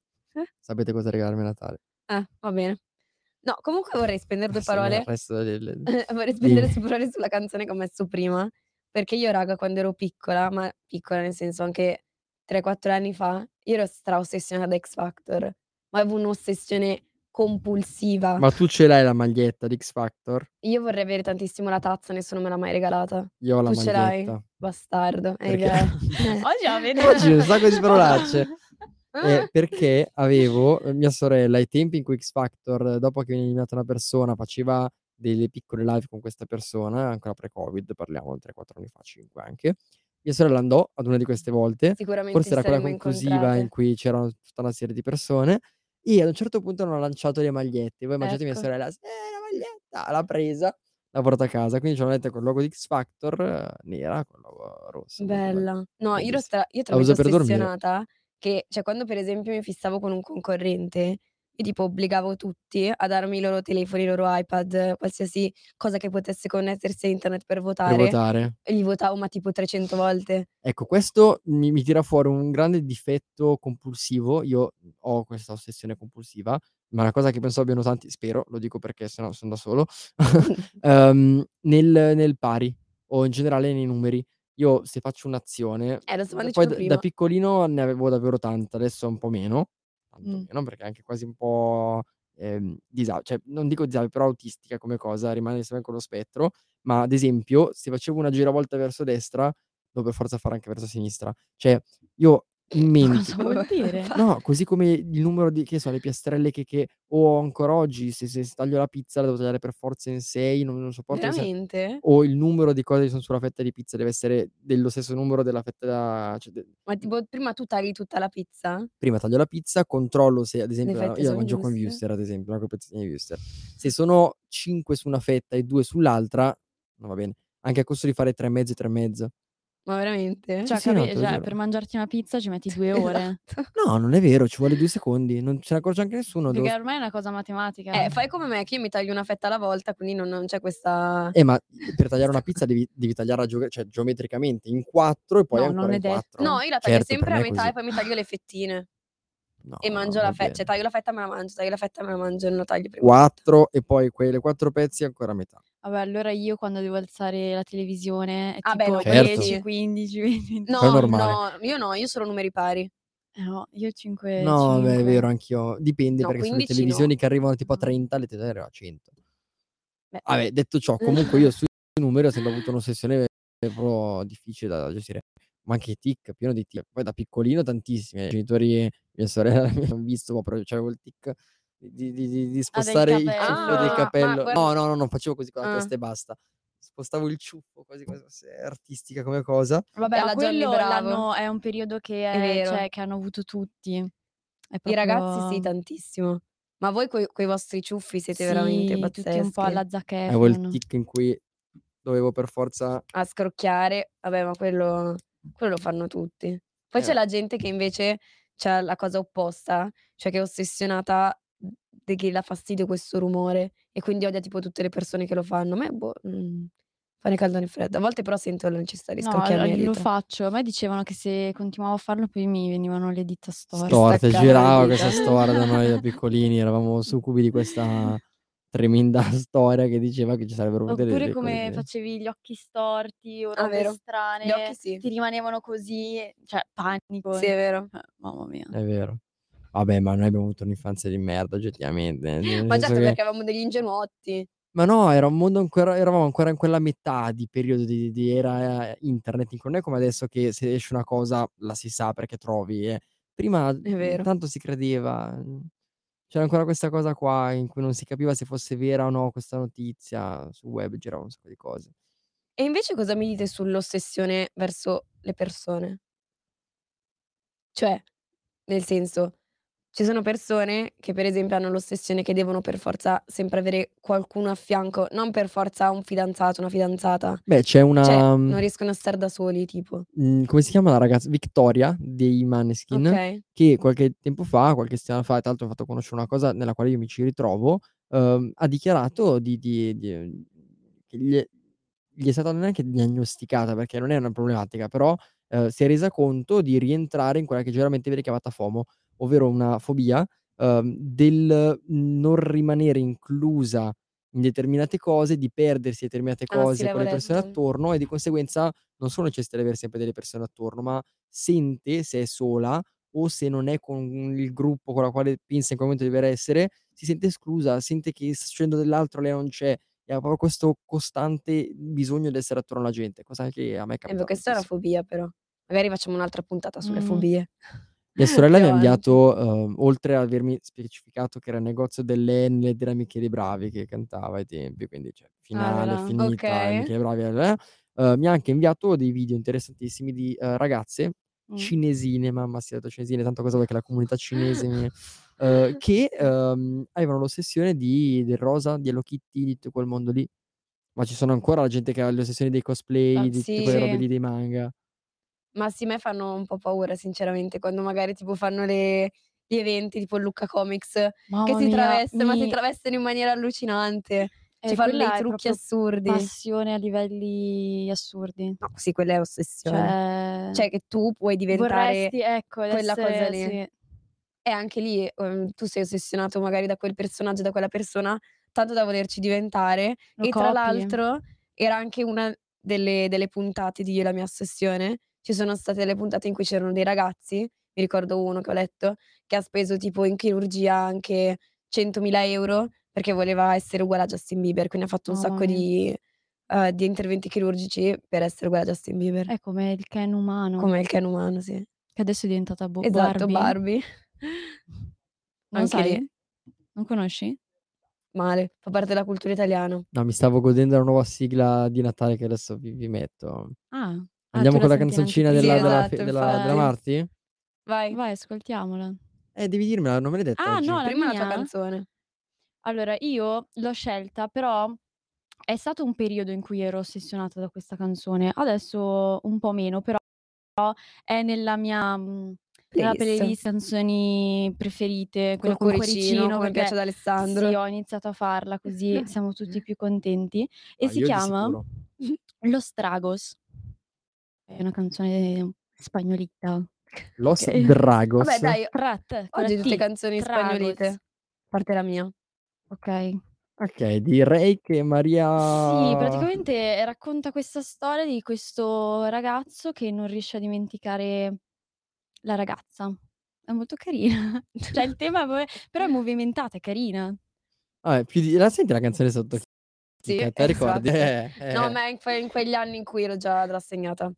Sapete cosa regalarmi a Natale? Eh, va bene. No, comunque vorrei spendere due al parole. resto del- vorrei spendere Dimmi. due parole sulla canzone che ho messo prima. Perché io, raga, quando ero piccola, ma piccola nel senso anche 3-4 anni fa, io ero stra ossessionata da X Factor. Ma avevo un'ossessione compulsiva. Ma tu ce l'hai la maglietta di X Factor? Io vorrei avere tantissimo la tazza, nessuno me l'ha mai regalata. Io ho la Tu ce l'hai? maglietta. Bastardo. Hai Perché-? Oggi va bene. Oggi un sacco di parolacce. Ah. Eh, perché avevo eh, mia sorella ai tempi in cui X Factor, dopo che veniva eliminata una persona, faceva delle piccole live con questa persona, ancora pre-Covid, parliamo di 3-4 anni fa, 5 anche. Mia sorella andò ad una di queste volte, Sicuramente forse era quella conclusiva incontrate. in cui c'erano tutta una serie di persone, e ad un certo punto hanno lanciato le magliette. Voi immaginate mia Ecco. sorella, eh, la maglietta, l'ha presa, la porto a casa. Quindi c'ho letto col logo di X Factor nera con il logo rosso. Bella. No, io ero stra io La uso talmente per dormire. Che cioè quando per esempio mi fissavo con un concorrente, io tipo obbligavo tutti a darmi i loro telefoni, i loro iPad, qualsiasi cosa che potesse connettersi a internet per Per votare votare. e gli votavo ma tipo 300 volte. Ecco, questo mi mi tira fuori un grande difetto compulsivo. Io ho questa ossessione compulsiva, ma è una cosa che penso abbiano tanti spero, lo dico perché se no son da solo, ehm, nel nel pari o in generale nei numeri. Io se faccio un'azione Eh, lo stavamo poi dicendo d prima. da piccolino ne avevo davvero tanta, adesso un po' meno, tanto Mh. meno perché è anche quasi un po', ehm, disa cioè non dico disabile, però autistica come cosa, rimane sempre con lo spettro, ma ad esempio se facevo una giravolta verso destra, devo per forza fare anche verso sinistra. Cioè io in mente Cosa vuol dire? no, così come il numero di che so, le piastrelle che che o ancora oggi se se taglio la pizza la devo tagliare per forza in 6, non non sopporto se Veramente? o il numero di cose che son sulla fetta di pizza deve essere dello stesso numero della fetta cioè de Ma tipo prima tu tagli tutta la pizza? Prima taglio la pizza, controllo se ad esempio fette io la mangio con giuste? wurstel ad esempio, no, coi pezzettini di wurstel. Se sono 5 su una fetta e 2 sull'altra, non va bene. Anche a costo di fare 3 e mezzo e 3 e mezzo. Ma veramente? Cioè, Sì, sì, no, capi te lo cioè giuro. per mangiarti una pizza ci metti 2 ore. Esatto. No, non è vero, ci vuole 2 secondi, non se ne accorge anche nessuno. Devo Perché ormai è una cosa matematica. Eh, fai come me che io mi taglio una fetta alla volta, quindi non non c'è questa Eh, ma per tagliare una pizza devi devi tagliarla geo cioè geometricamente in 4 e poi No, ancora non è in detto. 4. No, io la taglio Certo, per sempre a me è metà così. e poi mi taglio le fettine. No, E mangio non la va fe cioè taglio la fetta e me la mangio, taglio la fetta e me la mangio, non la taglio prima. 4 e poi quelle 4 pezzi ancora a metà. Vabbè, allora io quando devo alzare la televisione è Ah beh, tipo no, Certo. 10, sì. 15, 20, Quello è No, normale. no, io no, io solo numeri pari. Eh no, io 5 No, beh, è 5. vero anch'io. Dipende No, perché sulle 15 no. televisioni che arrivano tipo a No. 30, le tele arriva a 100. Beh. Vabbè, detto ciò, comunque io sui numeri ho sempre avuto un'ossessione proprio difficile da gestire. Ma anche i tic, pieno di tic. Poi da piccolino tantissimi. I genitori, mia sorella mi han visto proprio, c'avevo il tic di di di di spostare il capello. ciuffo del Ah, ma capello. guarda No, no, no, non facevo così con la Ah. testa e basta. Spostavo il ciuffo se fosse artistica come cosa. Vabbè, ma quello Bravo. l'hanno è un periodo che È è cioè che hanno avuto tutti. È I ragazzi sì, proprio tantissimo. Ma voi coi coi vostri ciuffi siete veramente Sì, tutti un po' pazzeschi. alla Zac Avevo il tic in cui dovevo per forza A scrocchiare, vabbè, ma quello quello lo fanno tutti. Poi c'è Eh. la gente che invece c'ha la cosa opposta, cioè che è ossessionata de che dà fastidio questo rumore e quindi odia tipo tutte le persone che lo fanno. A me boh, mhmm, fa né caldo né freddo. A volte però sento la necessità di No, scrocchiarmi le l lo dita. faccio. A me dicevano che se continuavo a farlo poi mi venivano le dita storte. storte. Girava questa storia da noi da piccolini, eravamo succubi di questa tremenda storia che diceva che ci sarebbero venute Oppure come cose facevi gli occhi storti o Ah, robe. Gli strane, occhi sì. ti rimanevano così, cioè panico. Sì, è vero. Eh, mamma mia. È vero. Vabbè, ma noi abbiamo avuto un'infanzia di merda oggettivamente, nel Ma senso certo che perché avevamo degli ingenuotti. ma no, era un mondo ancora eravamo ancora in quella metà di periodo di di era internet, non è come adesso che se esce una cosa la si sa perché trovi, eh. Prima, È vero. tanto si credeva, c'era ancora questa cosa qua in cui non si capiva se fosse vera o no questa notizia, sul web giravano un sacco di cose. E invece cosa mi dite sull'ossessione verso le persone? Cioè, nel senso, ci sono persone che per esempio hanno l'ossessione che devono per forza sempre avere qualcuno a fianco, non per forza un fidanzato, una fidanzata. Beh, c'è Cioè, una non riescono a star da soli tipo. mhmm, come si chiama la ragazza? Victoria dei Maneskin, Okay. che qualche tempo fa, qualche settimana fa, tra l'altro ha fatto conoscere una cosa nella quale io mi ci ritrovo, uhm, ha dichiarato di di di ehm, che gli è gli è stata neanche diagnosticata, perché non è una problematica, però, uhm, si è resa conto di rientrare in quella che generalmente viene chiamata FOMO, ovvero una fobia, uhm, del non rimanere inclusa in determinate cose, di perdersi determinate Ah cose con le persone attorno e di conseguenza non solo necessita di avere sempre delle persone attorno, ma sente se è sola o se non è con il gruppo con la quale pensa in quel momento di dover essere, si sente esclusa, sente che sta succedendo dell'altro, lei non c'è e ha proprio questo costante bisogno di essere attorno alla gente, cosa che a me Eh capita questa è una tantissimo. fobia però. Magari facciamo un'altra puntata sulle Mh. fobie. Mia sorella mi ha inviato, uhm, oltre ad avermi specificato che era il negozio dell'Enel della Michele Bravi che cantava ai tempi, quindi cioè finale, brava. finita, Okay. Michele Bravi, uhm, mi ha anche inviato dei video interessantissimi di, uhm, ragazze Mh. cinesine, mamma sia detto cinesine, tanto cosa che la comunità cinese mi uhm, che, uhm, avevano l'ossessione di del rosa, di Hello Kitty, di tutto quel mondo lì. Ma ci sono ancora la gente che ha le ossessioni dei cosplay, Ah, di tutte quelle sì. robe lì dei manga? Ma sì, a me fanno un po' paura sinceramente, quando magari tipo fanno le gli eventi tipo Lucca Comics, che Mamma si mia, traveste, ma si mi travestono in maniera allucinante. eh, Ci fanno quella dei trucchi assurdi. passione a livelli assurdi. No, sì, quella è ossessione. Cioè Cioè che tu puoi diventare vorresti ecco, quella cosa essere lì. sì. e anche lì, uhm, tu sei ossessionato magari da quel personaggio, da quella persona, tanto da volerci diventare Lo e tra copi. l'altro era anche una delle delle puntate di Io e la mia ossessione. Ci sono state delle puntate in cui c'erano dei ragazzi, mi ricordo uno che ho letto, che ha speso tipo in chirurgia anche 100.000 € perché voleva essere uguale a Justin Bieber, quindi ha fatto un Mamma sacco di uhm, di interventi chirurgici per essere uguale a Justin Bieber. È come il Ken umano, Come il Ken umano, sì. che adesso è diventata Bo Esatto, Barbie. Barbie. Non Anche lì sai? Non conosci? male, fa parte della cultura italiana. No, mi stavo godendo la nuova sigla di Natale che adesso vi vi metto. Ah. Ah, Andiamo con la canzoncina anteprima. della Sì, della esatto, della della. Marti? Vai. Vai, ascoltiamola. Eh, devi dirmela, non me l'hai detta Ah, oggi. no, la Prima la tua mia? canzone. Allora, io l'ho scelta, però è stato un periodo in cui ero ossessionata da questa canzone. Adesso un po' meno, però è nella mia nella Playlist. playlist canzoni preferite, quella con cuoricino, cuoricino, come piace ad Alessandro. sì, ho iniziato a farla così siamo tutti più contenti e Ah, si chiama sicuro. Los Tragos. È una canzone spagnolita. Los Okay. Dragos. Vabbè dai, con oggi la tutte T, canzoni spagnolite. Tragos. A parte la mia. Okay. Okay, direi che Sì, Maria praticamente racconta questa storia di questo ragazzo che non riesce a dimenticare la ragazza. È molto carina. Cioè il tema però è movimentata, è carina. Vabbè, più di la senti la canzone sotto Sì, che te ricordi? esatto. Eh, No, eh. ma in que in quegli anni in cui ero già rassegnata.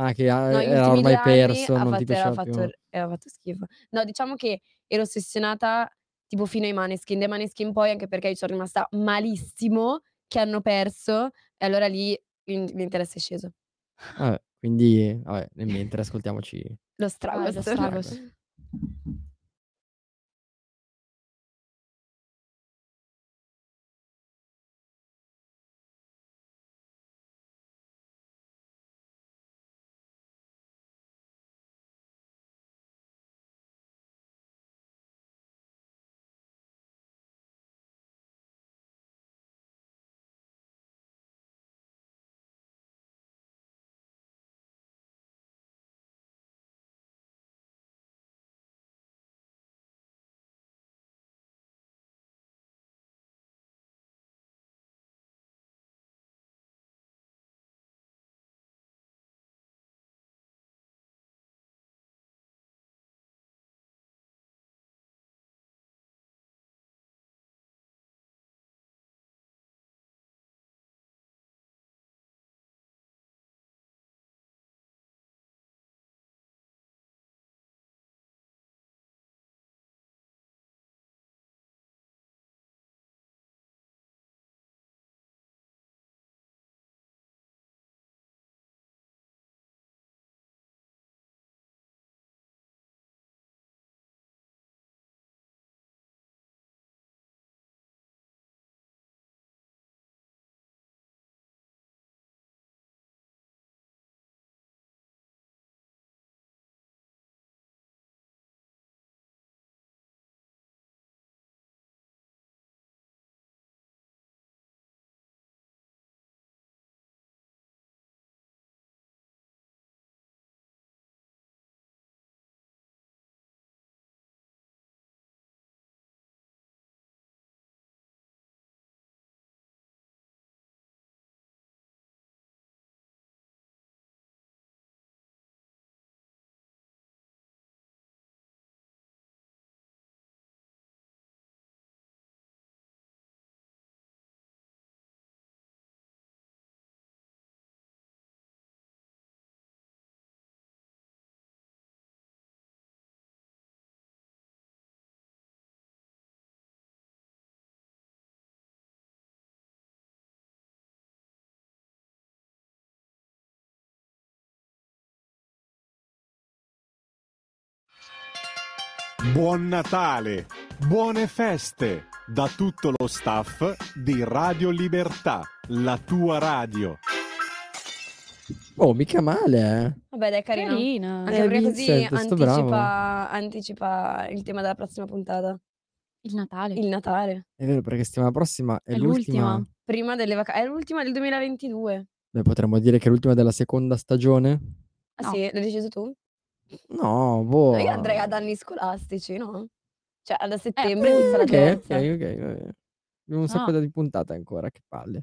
Ah, che a No, era ultimi 2 ormai perso, ha non ti fatto aveva piaceva più. fatto aveva fatto schifo. No, diciamo che ero ossessionata tipo fino ai Maneskin. Dai Maneskin poi, anche perché io ci sono rimasta malissimo che hanno perso e allora lì l'in l'interesse è sceso. Vabbè, quindi vabbè, nel mentre ascoltiamoci Lo Stragos. Los Tragos. Buon Natale, buone feste da tutto lo staff di Radio Libertà. la tua radio. Oh, mica male, eh. Vabbè, dai, carino. Carina. Anche Eh, perché così Vincent, sto bravo. anticipa, anticipa il tema della prossima puntata, Il Natale. il Natale. È vero, perché settimana prossima è, È l'ultima. l'ultima. Prima delle vacanze. È l'ultima del 2022. Beh, potremmo dire che è l'ultima della seconda stagione? Ah No. sì, l'hai deciso tu? No, boh. No, io andrei ad anni scolastici, no? Cioè, da settembre Eh, inizia la Ok, terza. ok, ok. vabbè. Abbiamo un sacco No. di puntate ancora, che palle.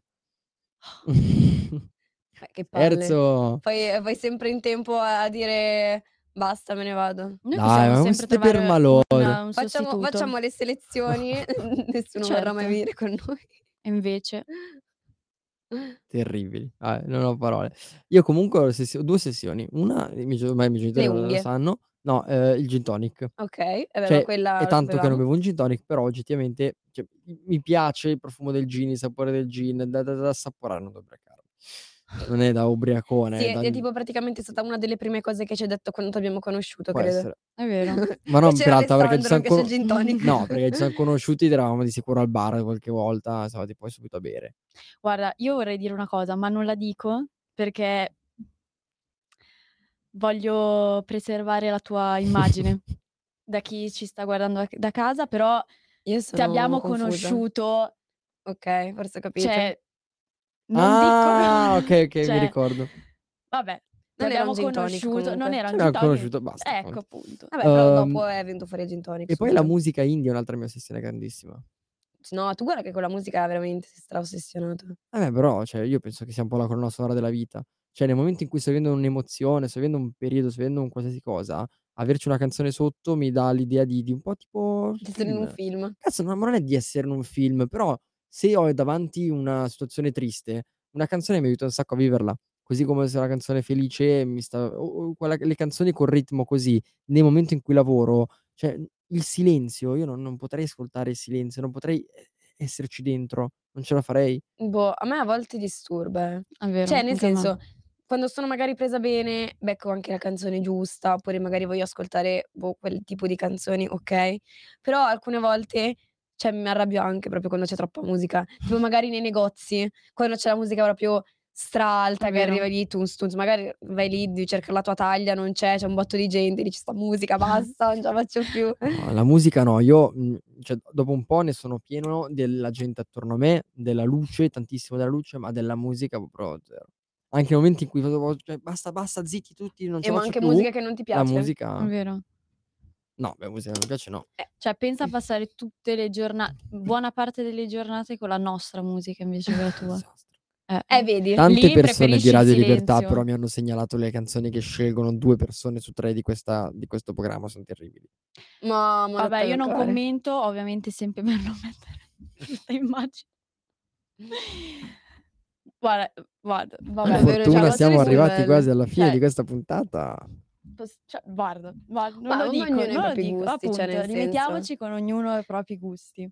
Eh, che palle. Terzo. Poi eh, vai sempre in tempo a dire basta, me ne vado. Noi Dai, possiamo ma come sempre siete trovare permalori? un, un Facciamo, sostituto. facciamo le selezioni, nessuno vorrà mai Certo. venire con noi. E invece, Terribili. Ah, non ho parole. Io comunque ho sessio- due sessioni. Una, i miei, ormai i miei genitori Le lo- lo unghie. sanno. No, eh, il gin tonic. Ok, è vero, Cioè, quella è lo tanto che non sapevamo. bevo un gin tonic, però oggettivamente cioè, mi piace il profumo del gin, il sapore del gin, da, da, da assaporare, non ubriacarmi. Non è da ubriacone, Sì, è da... è tipo praticamente stata una delle prime cose che ci hai detto quando ti abbiamo conosciuto, può credo. essere. è vero. Ma non per altro, perché ci siamo con-. No, perché ci siamo conosciuti ed eravamo di sicuro al bar qualche volta, stavo poi subito a bere. Guarda, io vorrei dire una cosa, ma non la dico perché voglio preservare la tua immagine da chi ci sta guardando da- casa, però Io ti abbiamo confusa. conosciuto, Ok, forse ho capito. cioè, non ah, dico, ok, ok, mi cioè, ricordo. vabbè, Non era abbiamo un gin tonic conosciuto, non comunque. era un abbiamo gin tonic. conosciuto, basta. Ecco appunto. Vabbè, però Ehm, dopo è venuto fuori il gin tonic E poi la subito. musica indie è un'altra mia ossessione grandissima. No, tu guarda che con la musica veramente sei stra-ossessionato. Vabbè, però, cioè, io penso che sia un po' la colonna sonora della vita. Cioè, nel momento in cui sto vivendo un'emozione, sto vivendo un periodo, sto vivendo un qualsiasi cosa, averci una canzone sotto mi dà l'idea di, di un po' tipo Di essere in un film. film. Cazzo, no, ma non è di essere in un film, però se ho davanti una situazione triste, una canzone mi aiuta un sacco a viverla. Così come se una canzone felice mi sta... o- o quella- le canzoni con ritmo così, nel momento in cui lavoro, cioè il silenzio, io non, non potrei ascoltare il silenzio, non potrei esserci dentro, non ce la farei. Boh, a me a volte disturba. eh. È vero, Cioè, nel anche a me. senso, quando sono magari presa bene, becco anche la canzone giusta, oppure magari voglio ascoltare boh, quel tipo di canzoni, ok? Però alcune volte, cioè, mi arrabbio anche proprio quando c'è troppa musica. Tipo magari nei negozi, quando c'è la musica proprio stralta, che vero. arriva lì, tunz, tunz, magari vai lì, devi cercare la tua taglia, non c'è, c'è un botto di gente, dici sta musica, basta, non ce la faccio più. No, la musica no, io mh, cioè, dopo un po' ne sono pieno della gente attorno a me, della luce, tantissimo della luce, ma della musica proprio zero. Anche nei momenti in cui cioè, basta, basta, zitti tutti, non ce E la ma anche più. musica che non ti La piace? musica, È vero. No, beh, musica che non mi piace, no. Eh, Cioè, pensa a passare tutte le giornate, buona parte delle giornate con la nostra musica invece che la tua. Disastro. Eh. eh, vedi? Tante Lì persone preferisci di il Radio Libertà silenzio. però mi hanno segnalato le canzoni che scelgono due persone su tre di, questa, di questo programma, sono terribili. Ma, ma Vabbè, io non commento, ovviamente sempre per non mettere questa immagine. Guarda, guarda, Per vabbè, Davvero, cioè, fortuna ma siamo arrivati quasi alla fine Cioè, di questa puntata. Pos- cioè, guarda, guarda, non Ma lo dico, ognuno non lo dico, gusti, cioè, appunto, senso. rimettiamoci con ognuno i propri gusti.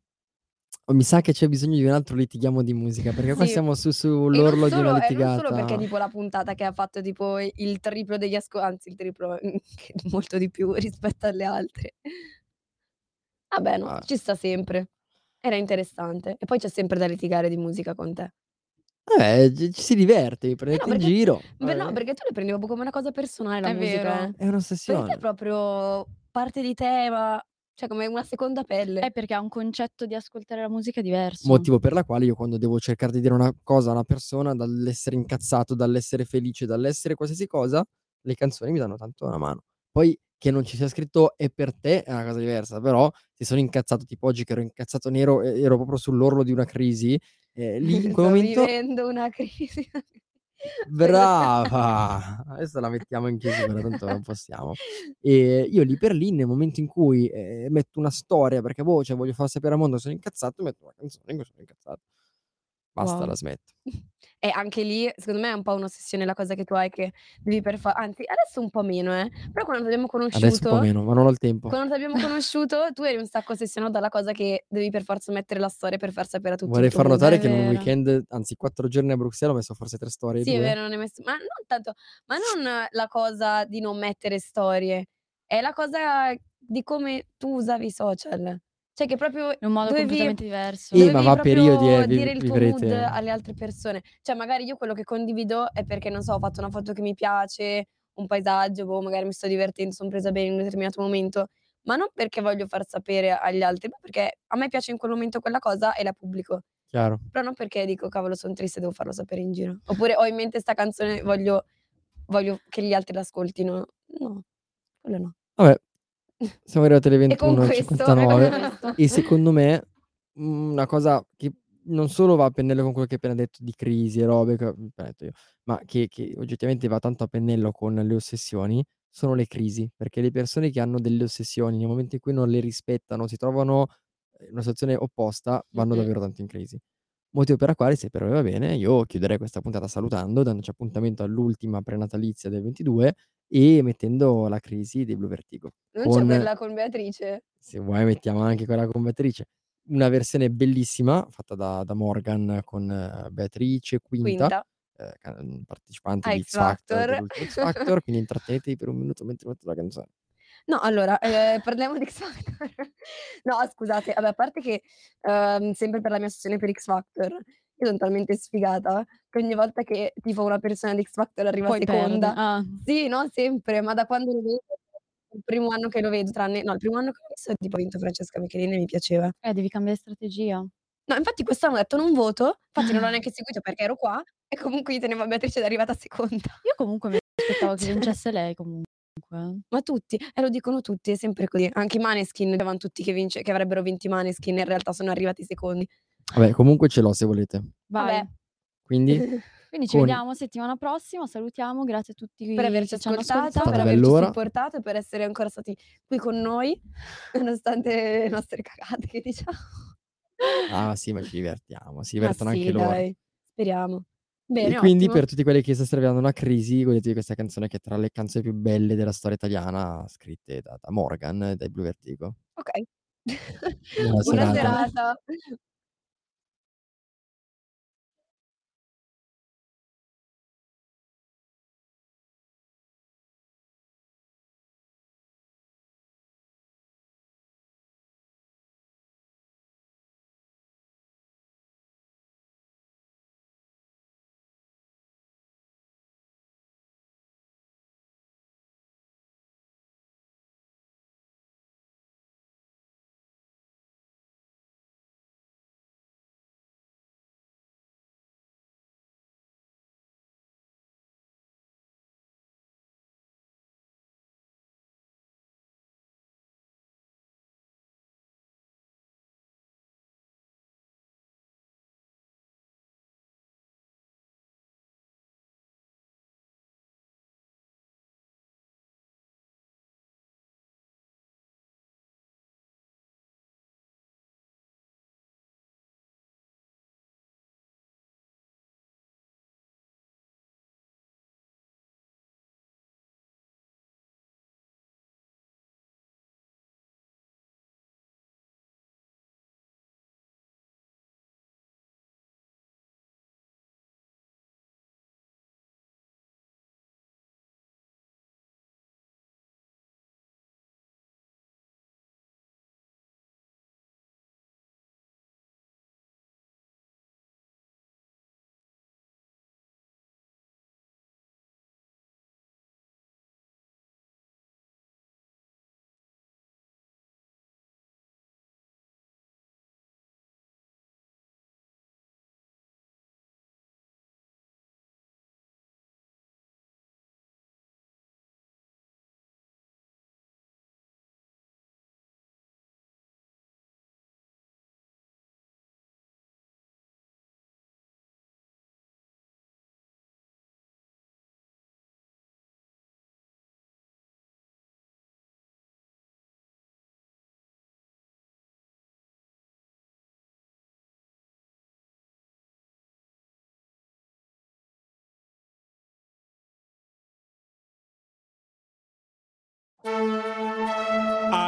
Oh, mi sa che c'è bisogno di un altro litighiamo di musica, perché qua Sì. siamo su, sull'orlo di una e non solo perché litigata. tipo la puntata che ha fatto tipo il triplo degli ascolti, anzi il triplo, molto di più rispetto alle altre. Vabbè, no, Ah. ci sta sempre. Era interessante. E poi c'è sempre da litigare di musica con te. Eh, ci si diverte, vi Eh no, prendete in perché, giro. beh, no, vabbè, perché tu le prendi proprio come una cosa personale la È musica, vero. eh. È Per te è un'ossessione. proprio parte di te, ma cioè come una seconda pelle. È perché ha un concetto di ascoltare la musica diverso. Motivo per la quale io quando devo cercare di dire una cosa a una persona, dall'essere incazzato, dall'essere felice, dall'essere qualsiasi cosa, le canzoni mi danno tanto una mano. Poi che non ci sia scritto è per te è una cosa diversa, però se sono incazzato, tipo oggi che ero incazzato nero, e ero proprio sull'orlo di una crisi, eh, lì in quel momento... vivendo una crisi. Brava! Adesso la mettiamo in chiusura, tanto non possiamo. E io lì per lì, nel momento in cui eh, metto una storia, perché boh, cioè, voglio far sapere al mondo che sono incazzato, metto una canzone in cui sono incazzato. Basta, Wow. la smetto. E anche lì, secondo me, è un po' un'ossessione la cosa che tu hai che devi per fa anzi, adesso un po' meno, eh. Però quando ti abbiamo Adesso un po' conosciuto meno, ma non ho il tempo. quando ti abbiamo conosciuto, tu eri un sacco ossessionato dalla cosa che devi per forza mettere la storia per far sapere a tutti Vorrei tuo far mondo. notare che in un vero. weekend, anzi quattro giorni a Bruxelles, ho messo forse tre storie, Sì, è due. vero, non hai messo ma non tanto ma non la cosa di non mettere storie, è la cosa di come tu usavi i social. Cioè che proprio In un modo dovevi completamente diverso. Eh, ma va a periodi, proprio eh, vi- dire il tuo vivrete- mood alle altre persone. Cioè magari io quello che condivido è perché, non so, ho fatto una foto che mi piace, un paesaggio, boh, magari mi sto divertendo, son presa bene in un determinato momento, ma non perché voglio far sapere agli altri, ma perché a me piace in quel momento quella cosa e la pubblico. Chiaro. Però non perché dico: "Cavolo son triste, devo farlo sapere in giro." Oppure: "Ho in mente 'sta canzone, voglio voglio che gli altri l'ascoltino." No, quello no. Vabbè, siamo arrivati alle E con questo e con 21:59 questo e secondo me, mhmm, una cosa che non solo va a pennello con quello che hai appena detto di crisi e robe che detto io, ma che che oggettivamente va tanto a pennello con le ossessioni, sono le crisi. Perché le persone che hanno delle ossessioni, nel momento in cui non le rispettano, si trovano in una situazione opposta, vanno davvero tanto in crisi. Motivo per la quale, se per voi va bene, io chiuderei questa puntata salutando, dandoci appuntamento all'ultima prenatalizia del 22 e mettendo la crisi dei Blue Vertigo. Non c'è Con quella con Beatrice? se vuoi mettiamo anche quella con Beatrice. Una versione bellissima fatta da da Morgan con Beatrice Quinta, Quinta. ca mhmm, partecipante A di X Factor, Factor. X Factor, quindi intrattenetevi per un minuto mentre metto la canzone. No, allora, ehm, parliamo di X Factor. No, scusate, vabbè, a parte che, uhm, sempre per la mia ossessione per X Factor, io son talmente sfigata che ogni volta che tipo una persona di X Factor arriva Poi seconda Ah. sì, no, sempre, ma da quando lo vedo il primo anno che lo vedo, tranne no, il primo anno che l'ho visto tipo ha vinto Francesca Michelin e mi piaceva. Eh, devi cambiare strategia. No, infatti quest'anno ho detto: "Non voto", infatti non l'ho neanche seguito perché ero qua e comunque io tenevo a Beatrice ed è arrivata seconda. Io comunque mi aspettavo che Cioè vincesse lei comunque. Ma tutti, eh lo dicono tutti, è sempre così. Anche i Maneskin dicevano tutti che vince che avrebbero vinto i Maneskin, in realtà sono arrivati secondi. Vabbè, comunque ce l'ho se volete. Vai. Vabbè. Quindi Quindi ci con vediamo settimana prossima, salutiamo, grazie a tutti Per averci ascoltato, per averci bell'ora. supportato e per essere ancora stati qui con noi, nonostante le nostre cagate che diciamo. Ah sì, ma ci divertiamo, si divertono sì, anche loro. dai, speriamo. Bene, E quindi ottimo. per tutti quelli che stasera avranno una crisi, godetevi questa canzone che è tra le canzoni più belle della storia italiana, scritte da da Morgan e dai Blue Vertigo. Okay. Buona Buona serata. serata.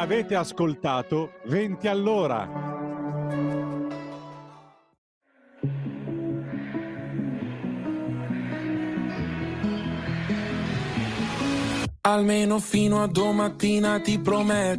Avete ascoltato 20 all'ora. Almeno fino a domattina ti prometto